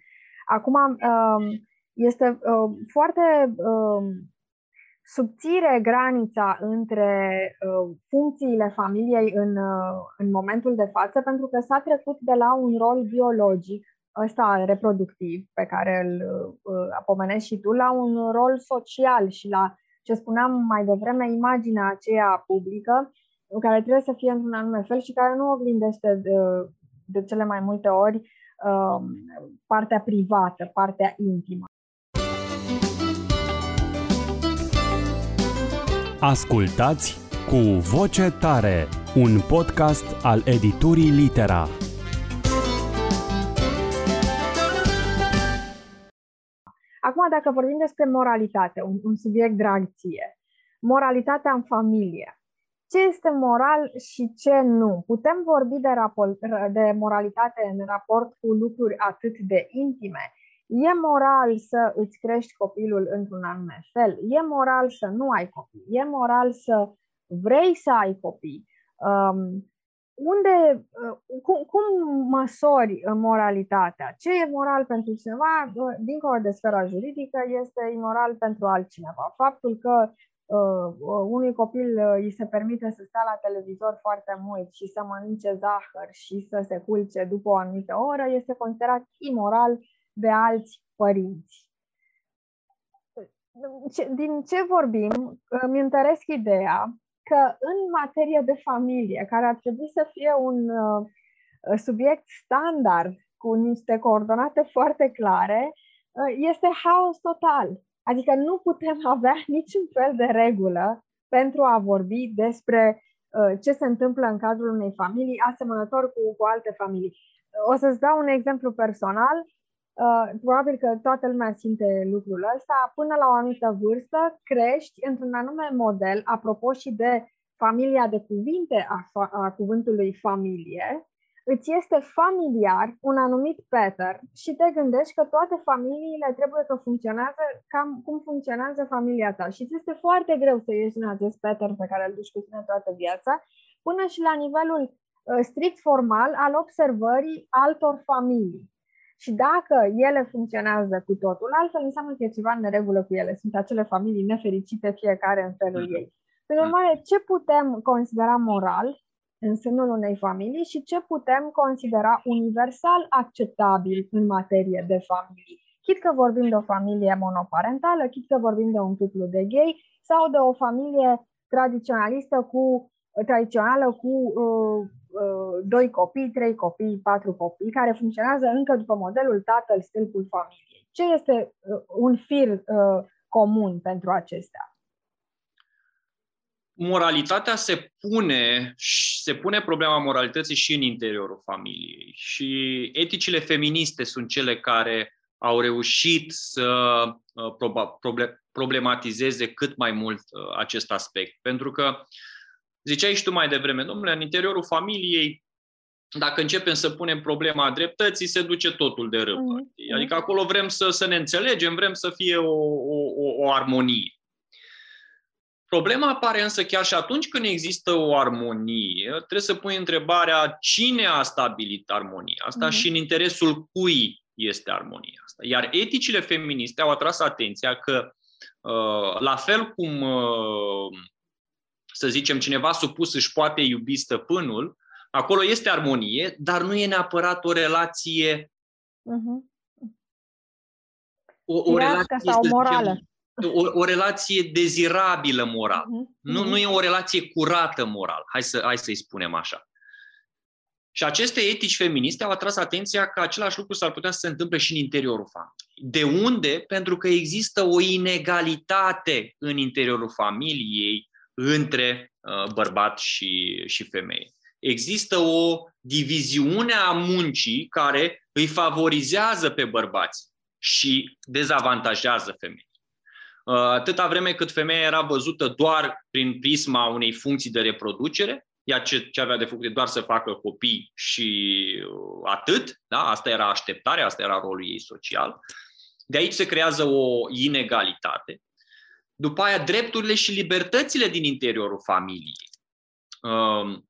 Acum, uh, este uh, foarte uh, subțire granița între uh, funcțiile familiei în, uh, în momentul de față, pentru că s-a trecut de la un rol biologic, ăsta reproductiv, pe care îl uh, apomenezi și tu, la un rol social și la ce spuneam mai devreme, imaginea aceea publică, care trebuie să fie într-un anume fel și care nu oglindește de, de cele mai multe ori uh, partea privată, partea intimă. Ascultați cu voce tare, un podcast al editurii Litera. Acum, dacă vorbim despre moralitate, un, un subiect drag ție, moralitatea în familie, ce este moral și ce nu? Putem vorbi de, raport, de moralitate în raport cu lucruri atât de intime? E moral să îți crești copilul într-un anume fel, e moral să nu ai copii, e moral să vrei să ai copii. Um, unde, uh, cum, cum măsori moralitatea? Ce e moral pentru cineva, uh, dincolo de sfera juridică, este imoral pentru altcineva. Faptul că uh, unui copil uh, îi se permite să stea la televizor foarte mult și să mănânce zahăr și să se culce după o anumită oră este considerat imoral de alți părinți. Din ce vorbim, îmi întăresc ideea că în materie de familie, care ar trebui să fie un uh, subiect standard cu niște coordonate foarte clare, uh, este haos total. Adică nu putem avea niciun fel de regulă pentru a vorbi despre uh, ce se întâmplă în cadrul unei familii asemănător cu, cu alte familii. O să-ți dau un exemplu personal. Uh, probabil că toată lumea simte lucrul ăsta. Până la o anumită vârstă crești într-un anume model, apropo și de familia de cuvinte a, fa- a cuvântului familie, îți este familiar un anumit pattern și te gândești că toate familiile trebuie să funcționează cam cum funcționează familia ta. Și ți este foarte greu să ieși în acest pattern pe care îl duci cu tine toată viața, până și la nivelul uh, strict formal al observării altor familii. Și dacă ele funcționează cu totul, altfel înseamnă că e ceva în neregulă cu ele. Sunt acele familii nefericite, fiecare în felul mm-hmm. ei. Prin urmare, ce putem considera moral în sânul unei familii și ce putem considera universal acceptabil în materie de familie? Chit că vorbim de o familie monoparentală, chit că vorbim de un cuplu de gay sau de o familie tradiționalistă cu tradițională cu uh, uh, doi copii, trei copii, patru copii, care funcționează încă după modelul tatăl, stâlpul familiei. Ce este uh, un fir uh, comun pentru acestea? moralitatea se pune, se pune problema moralității și în interiorul familiei. Și eticile feministe sunt cele care au reușit să uh, problematizeze cât mai mult uh, acest aspect. Pentru că ziceai și tu mai devreme, domnule, în interiorul familiei, dacă începem să punem problema dreptății, se duce totul de râpă. Mm-hmm. Adică acolo vrem să, să ne înțelegem, vrem să fie o, o, o armonie. Problema apare însă chiar și atunci când există o armonie, trebuie să pui întrebarea cine a stabilit armonia asta uh-huh. și în interesul cui este armonia asta. Iar eticile feministe au atras atenția că, uh, la fel cum, uh, să zicem, cineva supus își poate iubi stăpânul, acolo este armonie, dar nu e neapărat o relație uh-huh. o, o relație sau morală. Zicem, o, o relație dezirabilă moral. Uh-huh. Nu, nu e o relație curată moral. Hai, să, hai să-i spunem așa. Și aceste etici feministe au atras atenția că același lucru s-ar putea să se întâmple și în interiorul familiei. De unde? Pentru că există o inegalitate în interiorul familiei între uh, bărbat și, și femeie. Există o diviziune a muncii care îi favorizează pe bărbați și dezavantajează femei. Uh, atâta vreme cât femeia era văzută doar prin prisma unei funcții de reproducere, ea ce, ce avea de făcut e doar să facă copii și uh, atât, da? asta era așteptarea, asta era rolul ei social. De aici se creează o inegalitate. După aia, drepturile și libertățile din interiorul familiei. Um,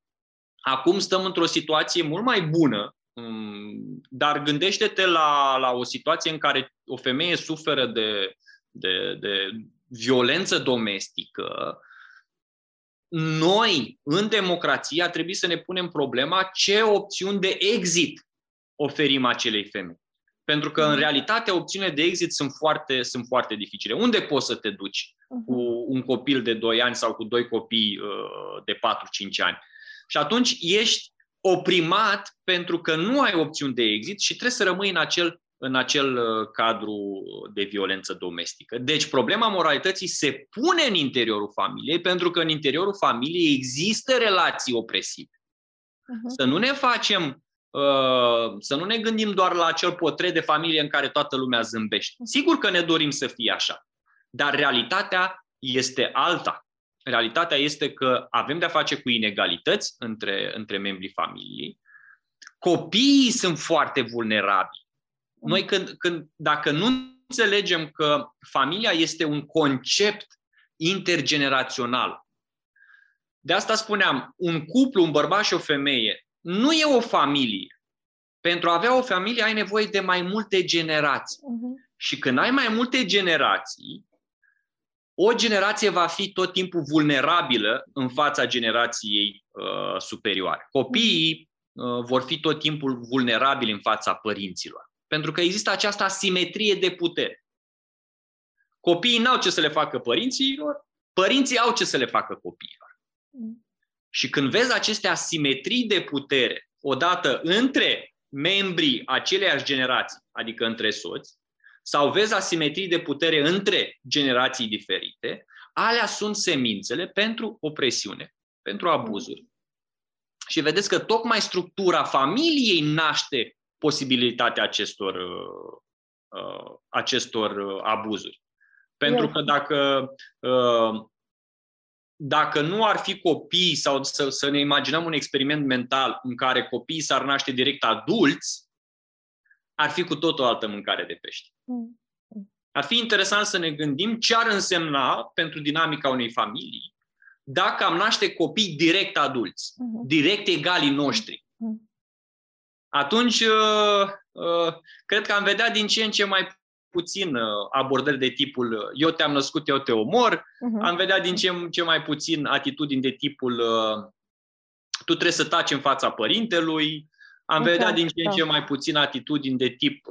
acum stăm într-o situație mult mai bună, um, dar gândește-te la, la o situație în care o femeie suferă de, de, de violență domestică, noi, în democrație, ar trebui să ne punem problema ce opțiuni de exit oferim acelei femei. Pentru că, în mhm. realitate, opțiunile de exit sunt foarte, sunt foarte dificile. Unde poți să te duci mhm. cu un copil de 2 ani sau cu doi copii uh, de 4-5 ani? Și atunci ești oprimat pentru că nu ai opțiuni de exit și trebuie să rămâi în acel în acel uh, cadru de violență domestică. Deci problema moralității se pune în interiorul familiei pentru că în interiorul familiei există relații opresive. Uh-huh. Să nu ne facem, uh, să nu ne gândim doar la acel potret de familie în care toată lumea zâmbește. Uh-huh. Sigur că ne dorim să fie așa, dar realitatea este alta. Realitatea este că avem de-a face cu inegalități între, între membrii familiei. Copiii sunt foarte vulnerabili noi când, când, dacă nu înțelegem că familia este un concept intergenerațional, de asta spuneam, un cuplu, un bărbat și o femeie, nu e o familie. Pentru a avea o familie ai nevoie de mai multe generații. Uh-huh. Și când ai mai multe generații, o generație va fi tot timpul vulnerabilă în fața generației uh, superioare. Copiii uh, vor fi tot timpul vulnerabili în fața părinților. Pentru că există această asimetrie de putere. Copiii n-au ce să le facă părinților, părinții au ce să le facă copiilor. Mm. Și când vezi aceste asimetrii de putere, odată între membrii aceleiași generații, adică între soți, sau vezi asimetrii de putere între generații diferite, alea sunt semințele pentru opresiune, pentru abuzuri. Și vedeți că tocmai structura familiei naște posibilitatea acestor, uh, uh, acestor uh, abuzuri. Pentru că dacă, dacă nu ar fi copii sau să, să ne imaginăm un experiment mental în care copiii s-ar naște direct adulți, ar fi cu tot o altă mâncare de pește. Mm. Ar fi interesant să ne gândim ce ar însemna pentru dinamica unei familii dacă am naște copii direct adulți, mm-hmm. direct egalii noștri. Mm-hmm atunci uh, uh, cred că am vedea din ce în ce mai puțin uh, abordări de tipul eu te-am născut, eu te omor, uh-huh. am vedea din ce în ce mai puțin atitudini de tipul tu trebuie să taci în fața părintelui, am exact, vedea din ce în ce da. mai puțin atitudini de tip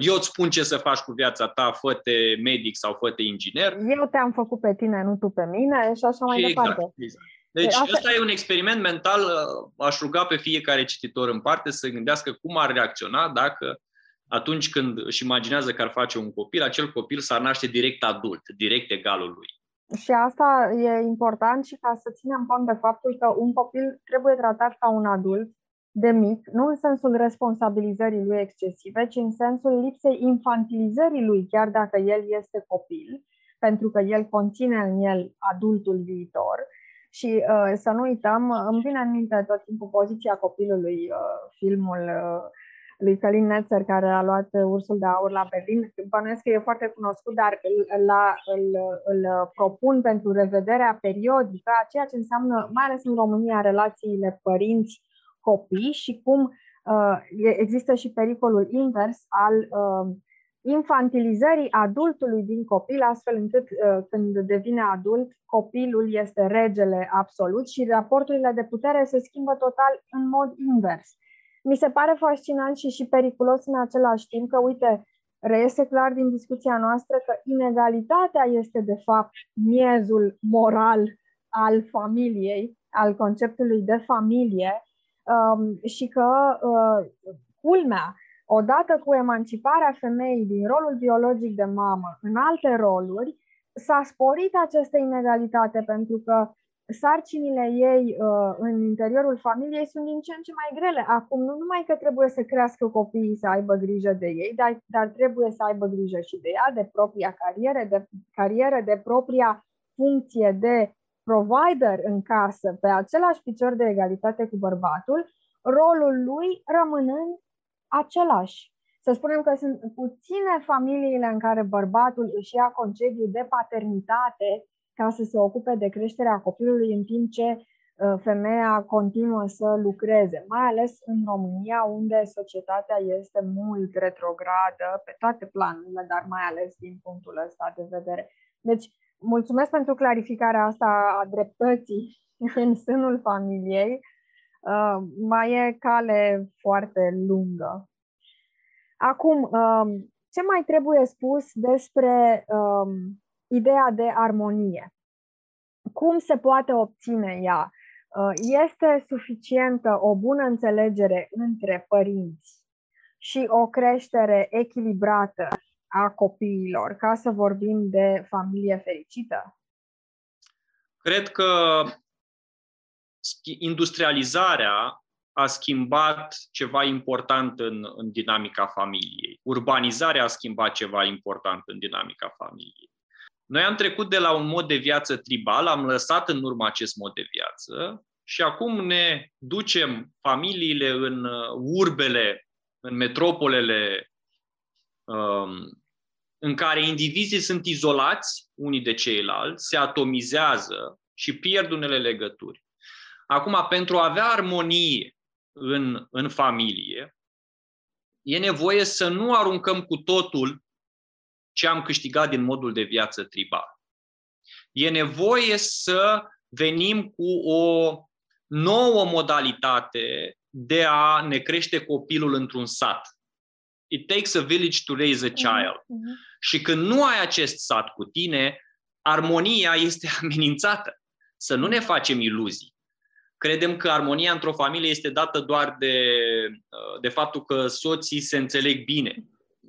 eu îți spun ce să faci cu viața ta, fă-te medic sau fă-te inginer. Eu te-am făcut pe tine, nu tu pe mine și așa mai și exact, departe. Exact. Deci Asta... ăsta e un experiment mental, uh, aș ruga pe fiecare cititor în parte să gândească cum ar reacționa dacă atunci când își imaginează că ar face un copil, acel copil s-ar naște direct adult, direct egalul lui. Și asta e important și ca să ținem cont de faptul că un copil trebuie tratat ca un adult de mic, nu în sensul responsabilizării lui excesive, ci în sensul lipsei infantilizării lui, chiar dacă el este copil, pentru că el conține în el adultul viitor și uh, să nu uităm, îmi vine în minte tot timpul poziția copilului, uh, filmul uh, lui Călin Netzer, care a luat Ursul de Aur la Berlin. Bănuiesc că e foarte cunoscut, dar îl, la, îl, îl propun pentru revederea periodică a ceea ce înseamnă, mai ales în România, relațiile părinți-copii și cum uh, există și pericolul invers al uh, infantilizării adultului din copil, astfel încât uh, când devine adult, copilul este regele absolut și raporturile de putere se schimbă total în mod invers. Mi se pare fascinant și și periculos în același timp că, uite, reiese clar din discuția noastră că inegalitatea este, de fapt, miezul moral al familiei, al conceptului de familie um, și că, uh, culmea, Odată cu emanciparea femeii din rolul biologic de mamă în alte roluri, s-a sporit această inegalitate pentru că sarcinile ei uh, în interiorul familiei sunt din ce în ce mai grele. Acum, nu numai că trebuie să crească copiii să aibă grijă de ei, dar, dar trebuie să aibă grijă și de ea, de propria carieră, de carieră, de propria funcție de provider în casă, pe același picior de egalitate cu bărbatul, rolul lui rămânând același. Să spunem că sunt puține familiile în care bărbatul își ia concediu de paternitate ca să se ocupe de creșterea copilului în timp ce uh, femeia continuă să lucreze, mai ales în România, unde societatea este mult retrogradă pe toate planurile, dar mai ales din punctul ăsta de vedere. Deci, mulțumesc pentru clarificarea asta a dreptății în sânul familiei. Uh, mai e cale foarte lungă. Acum, um, ce mai trebuie spus despre um, ideea de armonie. Cum se poate obține ea? Uh, este suficientă o bună înțelegere între părinți și o creștere echilibrată a copiilor ca să vorbim de familie fericită? Cred că industrializarea a schimbat ceva important în, în dinamica familiei. Urbanizarea a schimbat ceva important în dinamica familiei. Noi am trecut de la un mod de viață tribal, am lăsat în urmă acest mod de viață și acum ne ducem familiile în uh, urbele, în metropolele um, în care indivizii sunt izolați unii de ceilalți, se atomizează și pierd unele legături. Acum, pentru a avea armonie în, în familie, e nevoie să nu aruncăm cu totul ce am câștigat din modul de viață tribal. E nevoie să venim cu o nouă modalitate de a ne crește copilul într-un sat. It takes a village to raise a child. Uh-huh. Și când nu ai acest sat cu tine, armonia este amenințată. Să nu ne facem iluzii. Credem că armonia într-o familie este dată doar de, de faptul că soții se înțeleg bine.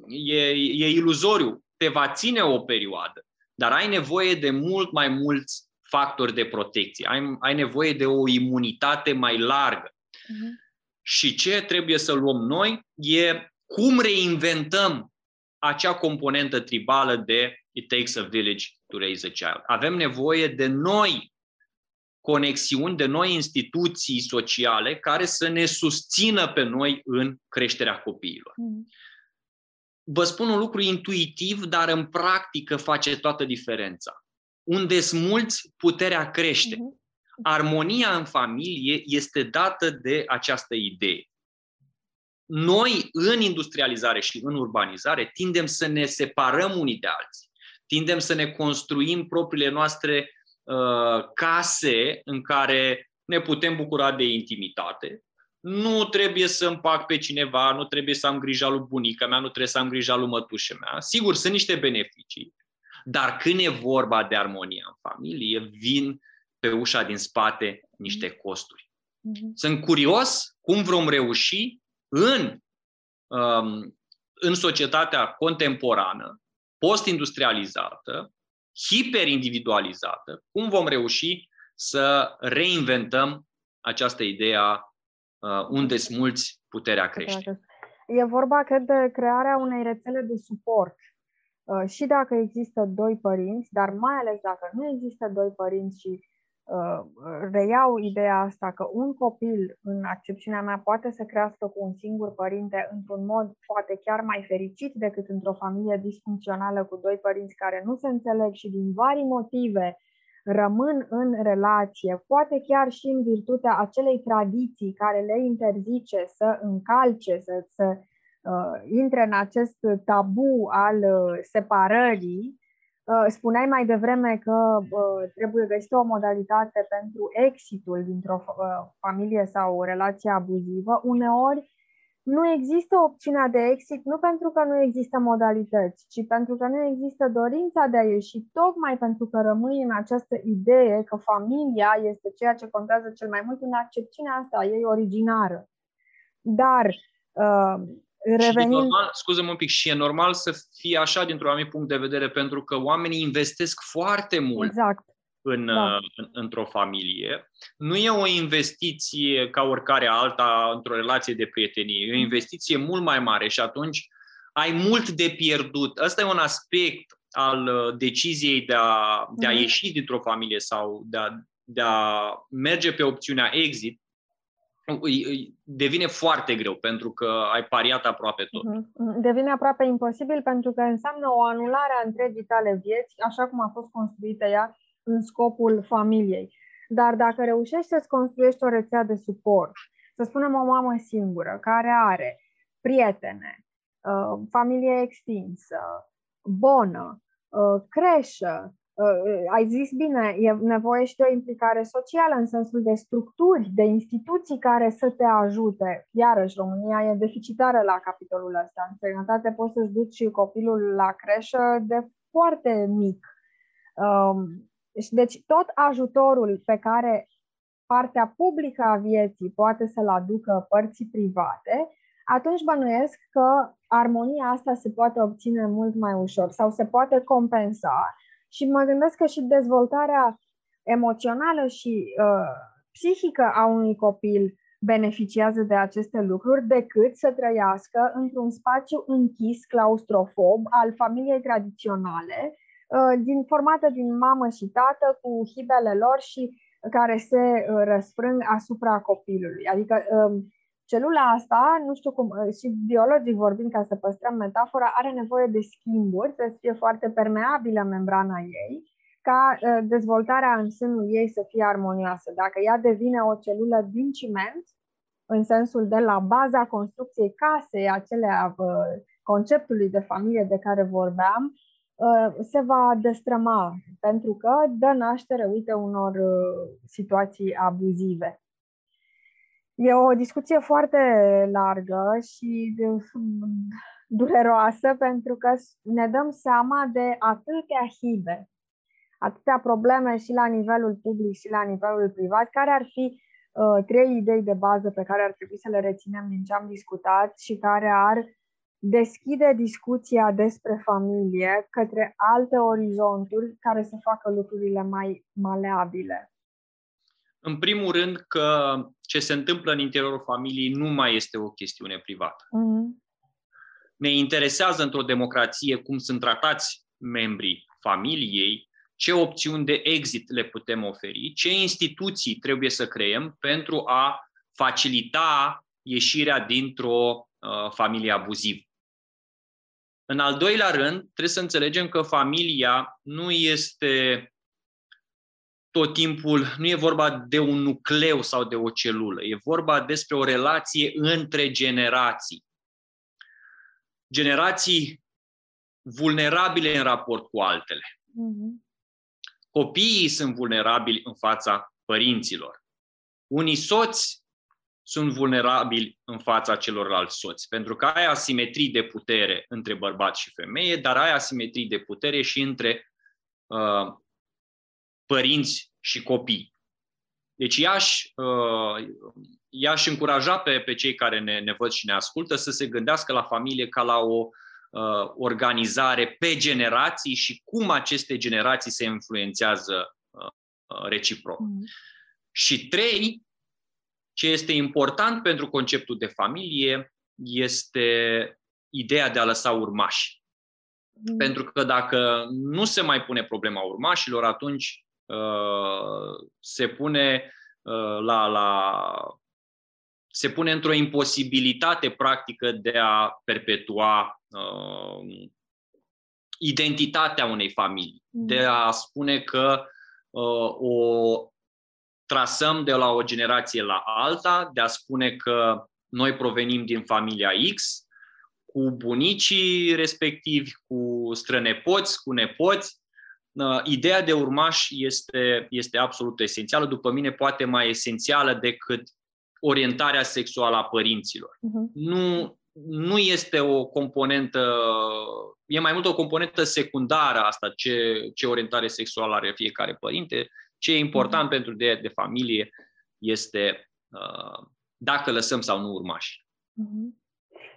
E, e iluzoriu te va ține o perioadă, dar ai nevoie de mult mai mulți factori de protecție. Ai, ai nevoie de o imunitate mai largă. Uh-huh. Și ce trebuie să luăm noi e cum reinventăm acea componentă tribală de it takes a village to raise a child. Avem nevoie de noi conexiuni, de noi instituții sociale care să ne susțină pe noi în creșterea copiilor. Uh-huh vă spun un lucru intuitiv, dar în practică face toată diferența. Unde sunt mulți, puterea crește. Mhm. Armonia în familie este dată de această idee. Noi, în industrializare și în urbanizare, tindem să ne separăm unii de alții. Tindem să ne construim propriile noastre uh, case în care ne putem bucura de intimitate, nu trebuie să împac pe cineva, nu trebuie să am grija lui bunica mea, nu trebuie să am grija lui mătușă mea. Sigur, sunt niște beneficii, dar când e vorba de armonia în familie, vin pe ușa din spate niște mhm. costuri. Mhm. Sunt curios cum vom reuși în, um, în societatea contemporană, post-industrializată, hiperindividualizată, cum vom reuși să reinventăm această idee a uh, unde sunt mulți, puterea crește. E vorba, cred, de crearea unei rețele de suport. Uh, și dacă există doi părinți, dar mai ales dacă nu există doi părinți și uh, reiau ideea asta că un copil, în accepțiunea mea, poate să crească cu un singur părinte într-un mod poate chiar mai fericit decât într-o familie disfuncțională cu doi părinți care nu se înțeleg și din vari motive rămân în relație, poate chiar și în virtutea acelei tradiții care le interzice să încalce, să, să uh, intre în acest tabu al uh, separării, uh, spuneai mai devreme că uh, trebuie găsită o modalitate pentru exitul dintr-o uh, familie sau o relație abuzivă. Uneori nu există opțiunea de exit nu pentru că nu există modalități, ci pentru că nu există dorința de a ieși, tocmai pentru că rămâi în această idee că familia este ceea ce contează cel mai mult în accepțiunea asta ei originară. Dar uh, revenind... normal, scuze-mă un pic, și e normal să fie așa dintr-un anumit punct de vedere, pentru că oamenii investesc foarte mult exact. În, da. în, într-o familie. Nu e o investiție ca oricare alta într-o relație de prietenie, e o investiție mult mai mare și atunci ai mult de pierdut. Ăsta e un aspect al uh, deciziei de a, de a mhm. ieși dintr-o familie sau de a, de a merge pe opțiunea exit, devine foarte greu pentru că ai pariat aproape tot. Mhm. Devine aproape imposibil pentru că înseamnă o anulare a întregii tale vieți, așa cum a fost construită ea în scopul familiei. Dar dacă reușești să-ți construiești o rețea de suport, să spunem o mamă singură care are prietene, uh, familie extinsă, bonă, uh, creșă, uh, ai zis bine, e nevoie și de o implicare socială în sensul de structuri, de instituții care să te ajute. Iarăși, România e deficitară la capitolul ăsta. În străinătate poți să-ți duci copilul la creșă de foarte mic. Um, deci, deci tot ajutorul pe care partea publică a vieții poate să-l aducă părții private, atunci bănuiesc că armonia asta se poate obține mult mai ușor sau se poate compensa. Și mă gândesc că și dezvoltarea emoțională și uh, psihică a unui copil beneficiază de aceste lucruri decât să trăiască într-un spațiu închis, claustrofob, al familiei tradiționale, Uh, din, formată din mamă și tată cu hibele lor și care se uh, răsfrâng asupra copilului. Adică um, celula asta, nu știu cum, uh, și biologic vorbind, ca să păstrăm metafora, are nevoie de schimburi, să fie foarte permeabilă membrana ei, ca dezvoltarea în sânul ei să fie armonioasă. Dacă ea devine o celulă din ciment, în sensul de la baza construcției casei, acelea conceptului de familie de care vorbeam, Uh, se va destrăma pentru că dă naștere, uite, unor uh, situații abuzive. E o discuție foarte largă și dureroasă pentru că ne dăm seama de atâtea hibe, atâtea probleme și la nivelul public și la nivelul privat, care ar fi uh, trei idei de bază pe care ar trebui să le reținem din ce am discutat și care ar deschide discuția despre familie către alte orizonturi care să facă lucrurile mai maleabile. În primul rând că ce se întâmplă în interiorul familiei nu mai este o chestiune privată. Mm-hmm. Ne interesează într-o democrație cum sunt tratați membrii familiei, ce opțiuni de exit le putem oferi, ce instituții trebuie să creăm pentru a facilita ieșirea dintr-o uh, familie abuzivă. În al doilea rând, trebuie să înțelegem că familia nu este tot timpul, nu e vorba de un nucleu sau de o celulă, e vorba despre o relație între generații. Generații vulnerabile în raport cu altele. Mm-hmm. Copiii sunt vulnerabili în fața părinților. Unii soți sunt vulnerabili în fața celorlalți soți. Pentru că ai asimetrii de putere între bărbat și femeie, dar ai asimetrii de putere și între uh, părinți și copii. Deci i-aș, uh, i-aș încuraja pe, pe cei care ne, ne văd și ne ascultă să se gândească la familie ca la o uh, organizare pe generații și cum aceste generații se influențează uh, reciproc. Mm. Și trei, ce este important pentru conceptul de familie este ideea de a lăsa urmași. Mm. Pentru că dacă nu se mai pune problema urmașilor, atunci uh, se pune uh, la, la se pune într-o imposibilitate practică de a perpetua uh, identitatea unei familii, mm. de a spune că uh, o trasăm de la o generație la alta, de a spune că noi provenim din familia X, cu bunicii respectivi, cu strănepoți, cu nepoți. Uh, ideea de urmaș este, este absolut esențială, după mine poate mai esențială decât orientarea sexuală a părinților. Uh-huh. Nu, nu este o componentă, e mai mult o componentă secundară asta, ce, ce orientare sexuală are fiecare părinte, ce e important mm-hmm. pentru de, de familie este uh, dacă lăsăm sau nu urmași. Mm-hmm.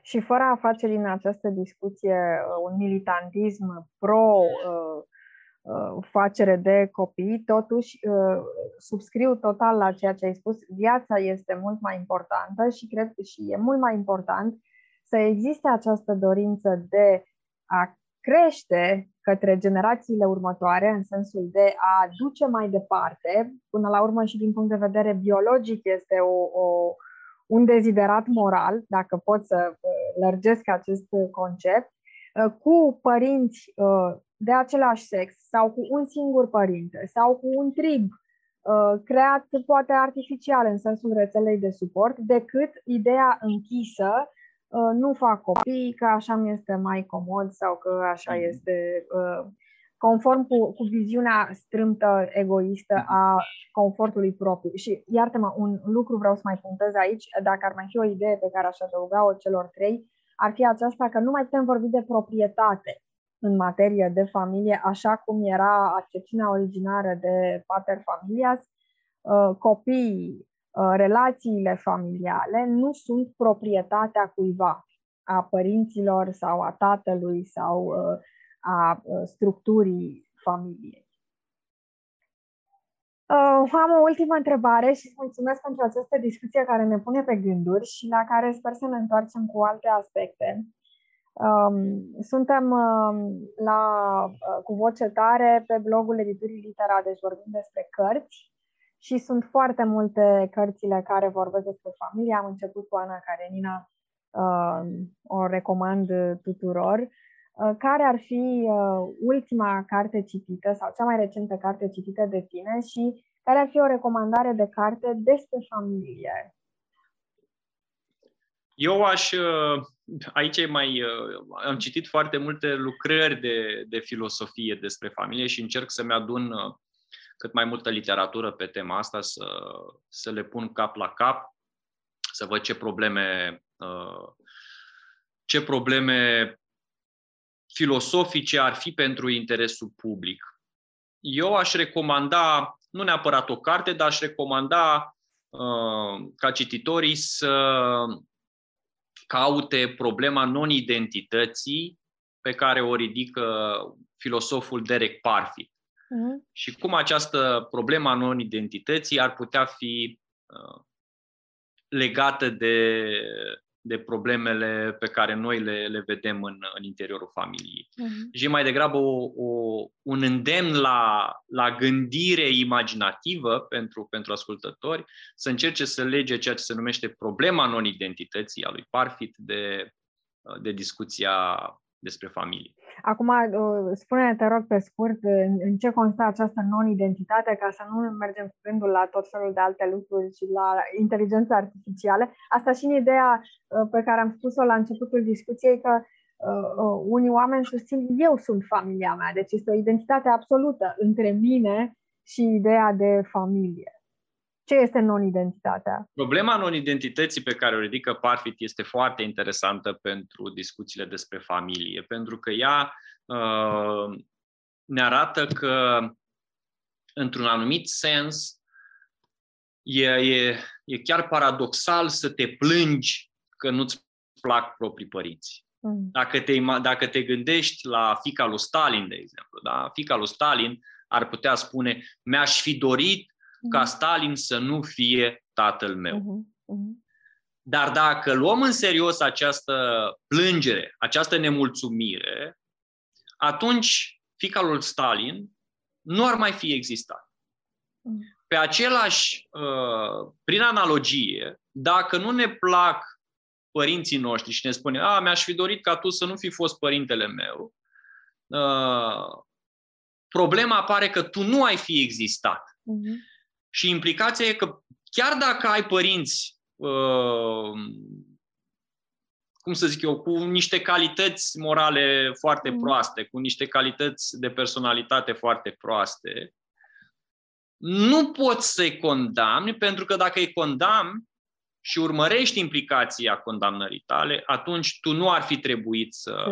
Și fără a face din această discuție uh, un militantism pro uh, uh, facere de copii, totuși uh, subscriu total la ceea ce ai spus. Viața este mult mai importantă și cred că și e mult mai important să existe această dorință de a crește către generațiile următoare, în sensul de a duce mai departe, până la urmă și din punct de vedere biologic este o, o, un deziderat moral, dacă pot să uh, lărgesc acest concept, uh, cu părinți uh, de același sex sau cu un singur părinte sau cu un trib creat poate artificial în sensul rețelei de suport, decât ideea închisă Uh, nu fac copii, că așa mi este mai comod sau că așa mhm. este uh, conform cu, cu viziunea strâmtă, egoistă mhm. a confortului propriu. Și iartă-mă, un lucru vreau să mai punctez aici, dacă ar mai fi o idee pe care aș adăuga-o celor trei, ar fi aceasta că nu mai putem vorbi de proprietate în materie de familie, așa cum era accepțiunea originară de pater familias, uh, copiii Uh, relațiile familiale nu sunt proprietatea cuiva, a părinților sau a tatălui sau uh, a uh, structurii familiei. Am o ultimă întrebare și îți mulțumesc pentru această discuție care ne pune pe gânduri și la care sper să ne întoarcem cu alte aspecte. Um, suntem um, la, cu voce tare pe blogul Editurii Litera, deci vorbim despre cărți și sunt foarte multe cărțile care vorbesc despre familie. Am început cu Ana Karenina, uh, o recomand tuturor. Uh, care ar fi uh, ultima carte citită sau cea mai recentă carte citită de tine și care ar fi o recomandare de carte despre familie? Eu aș, uh, aici mai, uh, am citit foarte multe lucrări de, de filosofie despre familie și încerc să-mi adun uh, cât mai multă literatură pe tema asta, să, să le pun cap la cap, să văd ce probleme, uh, ce probleme filosofice ar fi pentru interesul public. Eu aș recomanda, nu neapărat o carte, dar aș recomanda uh, ca cititorii să caute problema non-identității pe care o ridică filosoful Derek Parfit. Uh-huh. Și cum această problemă a non-identității ar putea fi uh, legată de, de problemele pe care noi le, le vedem în, în interiorul familiei. Uh-huh. Și mai degrabă o, o, un îndemn la, la gândire imaginativă pentru, pentru ascultători, să încerce să lege ceea ce se numește problema non-identității a lui Parfit de, de discuția despre familie. Acum, uh, spune te rog, pe scurt, în ce constă această non-identitate, ca să nu mergem cu gândul la tot felul de alte lucruri și la inteligența artificială. Asta și în ideea uh, pe care am spus-o la începutul discuției, că uh, unii oameni susțin eu sunt familia mea, deci este o identitate absolută între mine și ideea de familie. Ce este non-identitatea? Problema non-identității pe care o ridică Parfit este foarte interesantă pentru discuțiile despre familie, pentru că ea uh, ne arată că, într-un anumit sens, e, e, e chiar paradoxal să te plângi că nu-ți plac proprii părinți. Mm. Dacă, te, dacă te gândești la fica lui Stalin, de exemplu, da? fica lui Stalin ar putea spune, mi-aș fi dorit ca mhm. Stalin să nu fie tatăl meu. Uh-huh. Uh-huh. Dar dacă luăm în serios această plângere, această nemulțumire, atunci fica lui Stalin nu ar mai fi existat. Uh-huh. Pe același, uh, prin analogie, dacă nu ne plac părinții noștri și ne spune, a, mi-aș fi dorit ca tu să nu fi fost părintele meu, uh, problema apare că tu nu ai fi existat. Uh-huh. Și implicația e că chiar dacă ai părinți, uh, cum să zic eu, cu niște calități morale foarte mm. proaste, cu niște calități de personalitate foarte proaste, nu poți să-i condamni, pentru că dacă îi condamni și urmărești implicația condamnării tale, atunci tu nu ar fi trebuit să,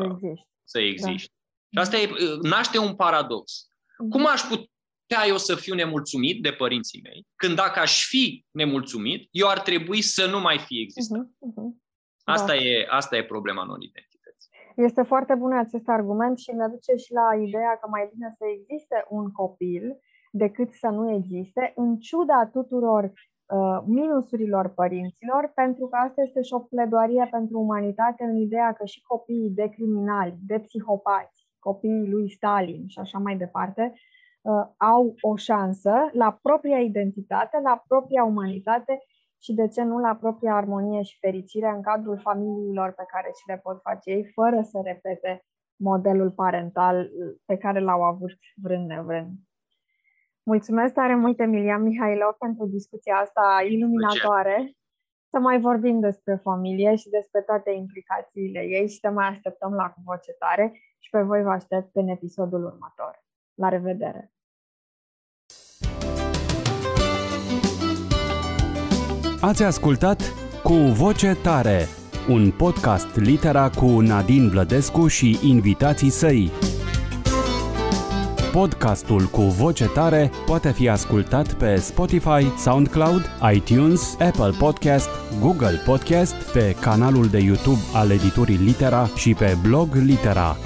să existi. Da. Și asta e, naște un paradox. Mm. Cum aș putea putea eu să fiu nemulțumit de părinții mei, când dacă aș fi nemulțumit, eu ar trebui să nu mai fi existat. Uh-huh, uh-huh. Asta, da. e, asta e problema non-identității. Este foarte bun acest argument și ne duce și la ideea că mai bine să existe un copil decât să nu existe, în ciuda tuturor uh, minusurilor părinților, pentru că asta este și o pledoarie pentru umanitate în ideea că și copiii de criminali, de psihopați, copiii lui Stalin și așa mai departe, uh, au o șansă la propria identitate, la propria umanitate și de ce nu la propria armonie și fericire în cadrul familiilor pe care și le pot face ei, fără să repete modelul parental pe care l-au avut vrând nevrând. Mulțumesc tare mult, Emilian Mihailov, pentru discuția asta iluminatoare. Să mai vorbim despre familie și despre toate implicațiile ei și te mai așteptăm la cu voce tare și pe voi vă aștept în episodul următor. La revedere! Ați ascultat Cu Voce Tare, un podcast litera cu Nadine Vlădescu și invitații săi. Podcastul cu voce tare poate fi ascultat pe Spotify, SoundCloud, iTunes, Apple Podcast, Google Podcast, pe canalul de YouTube al editurii Litera și pe blog Litera.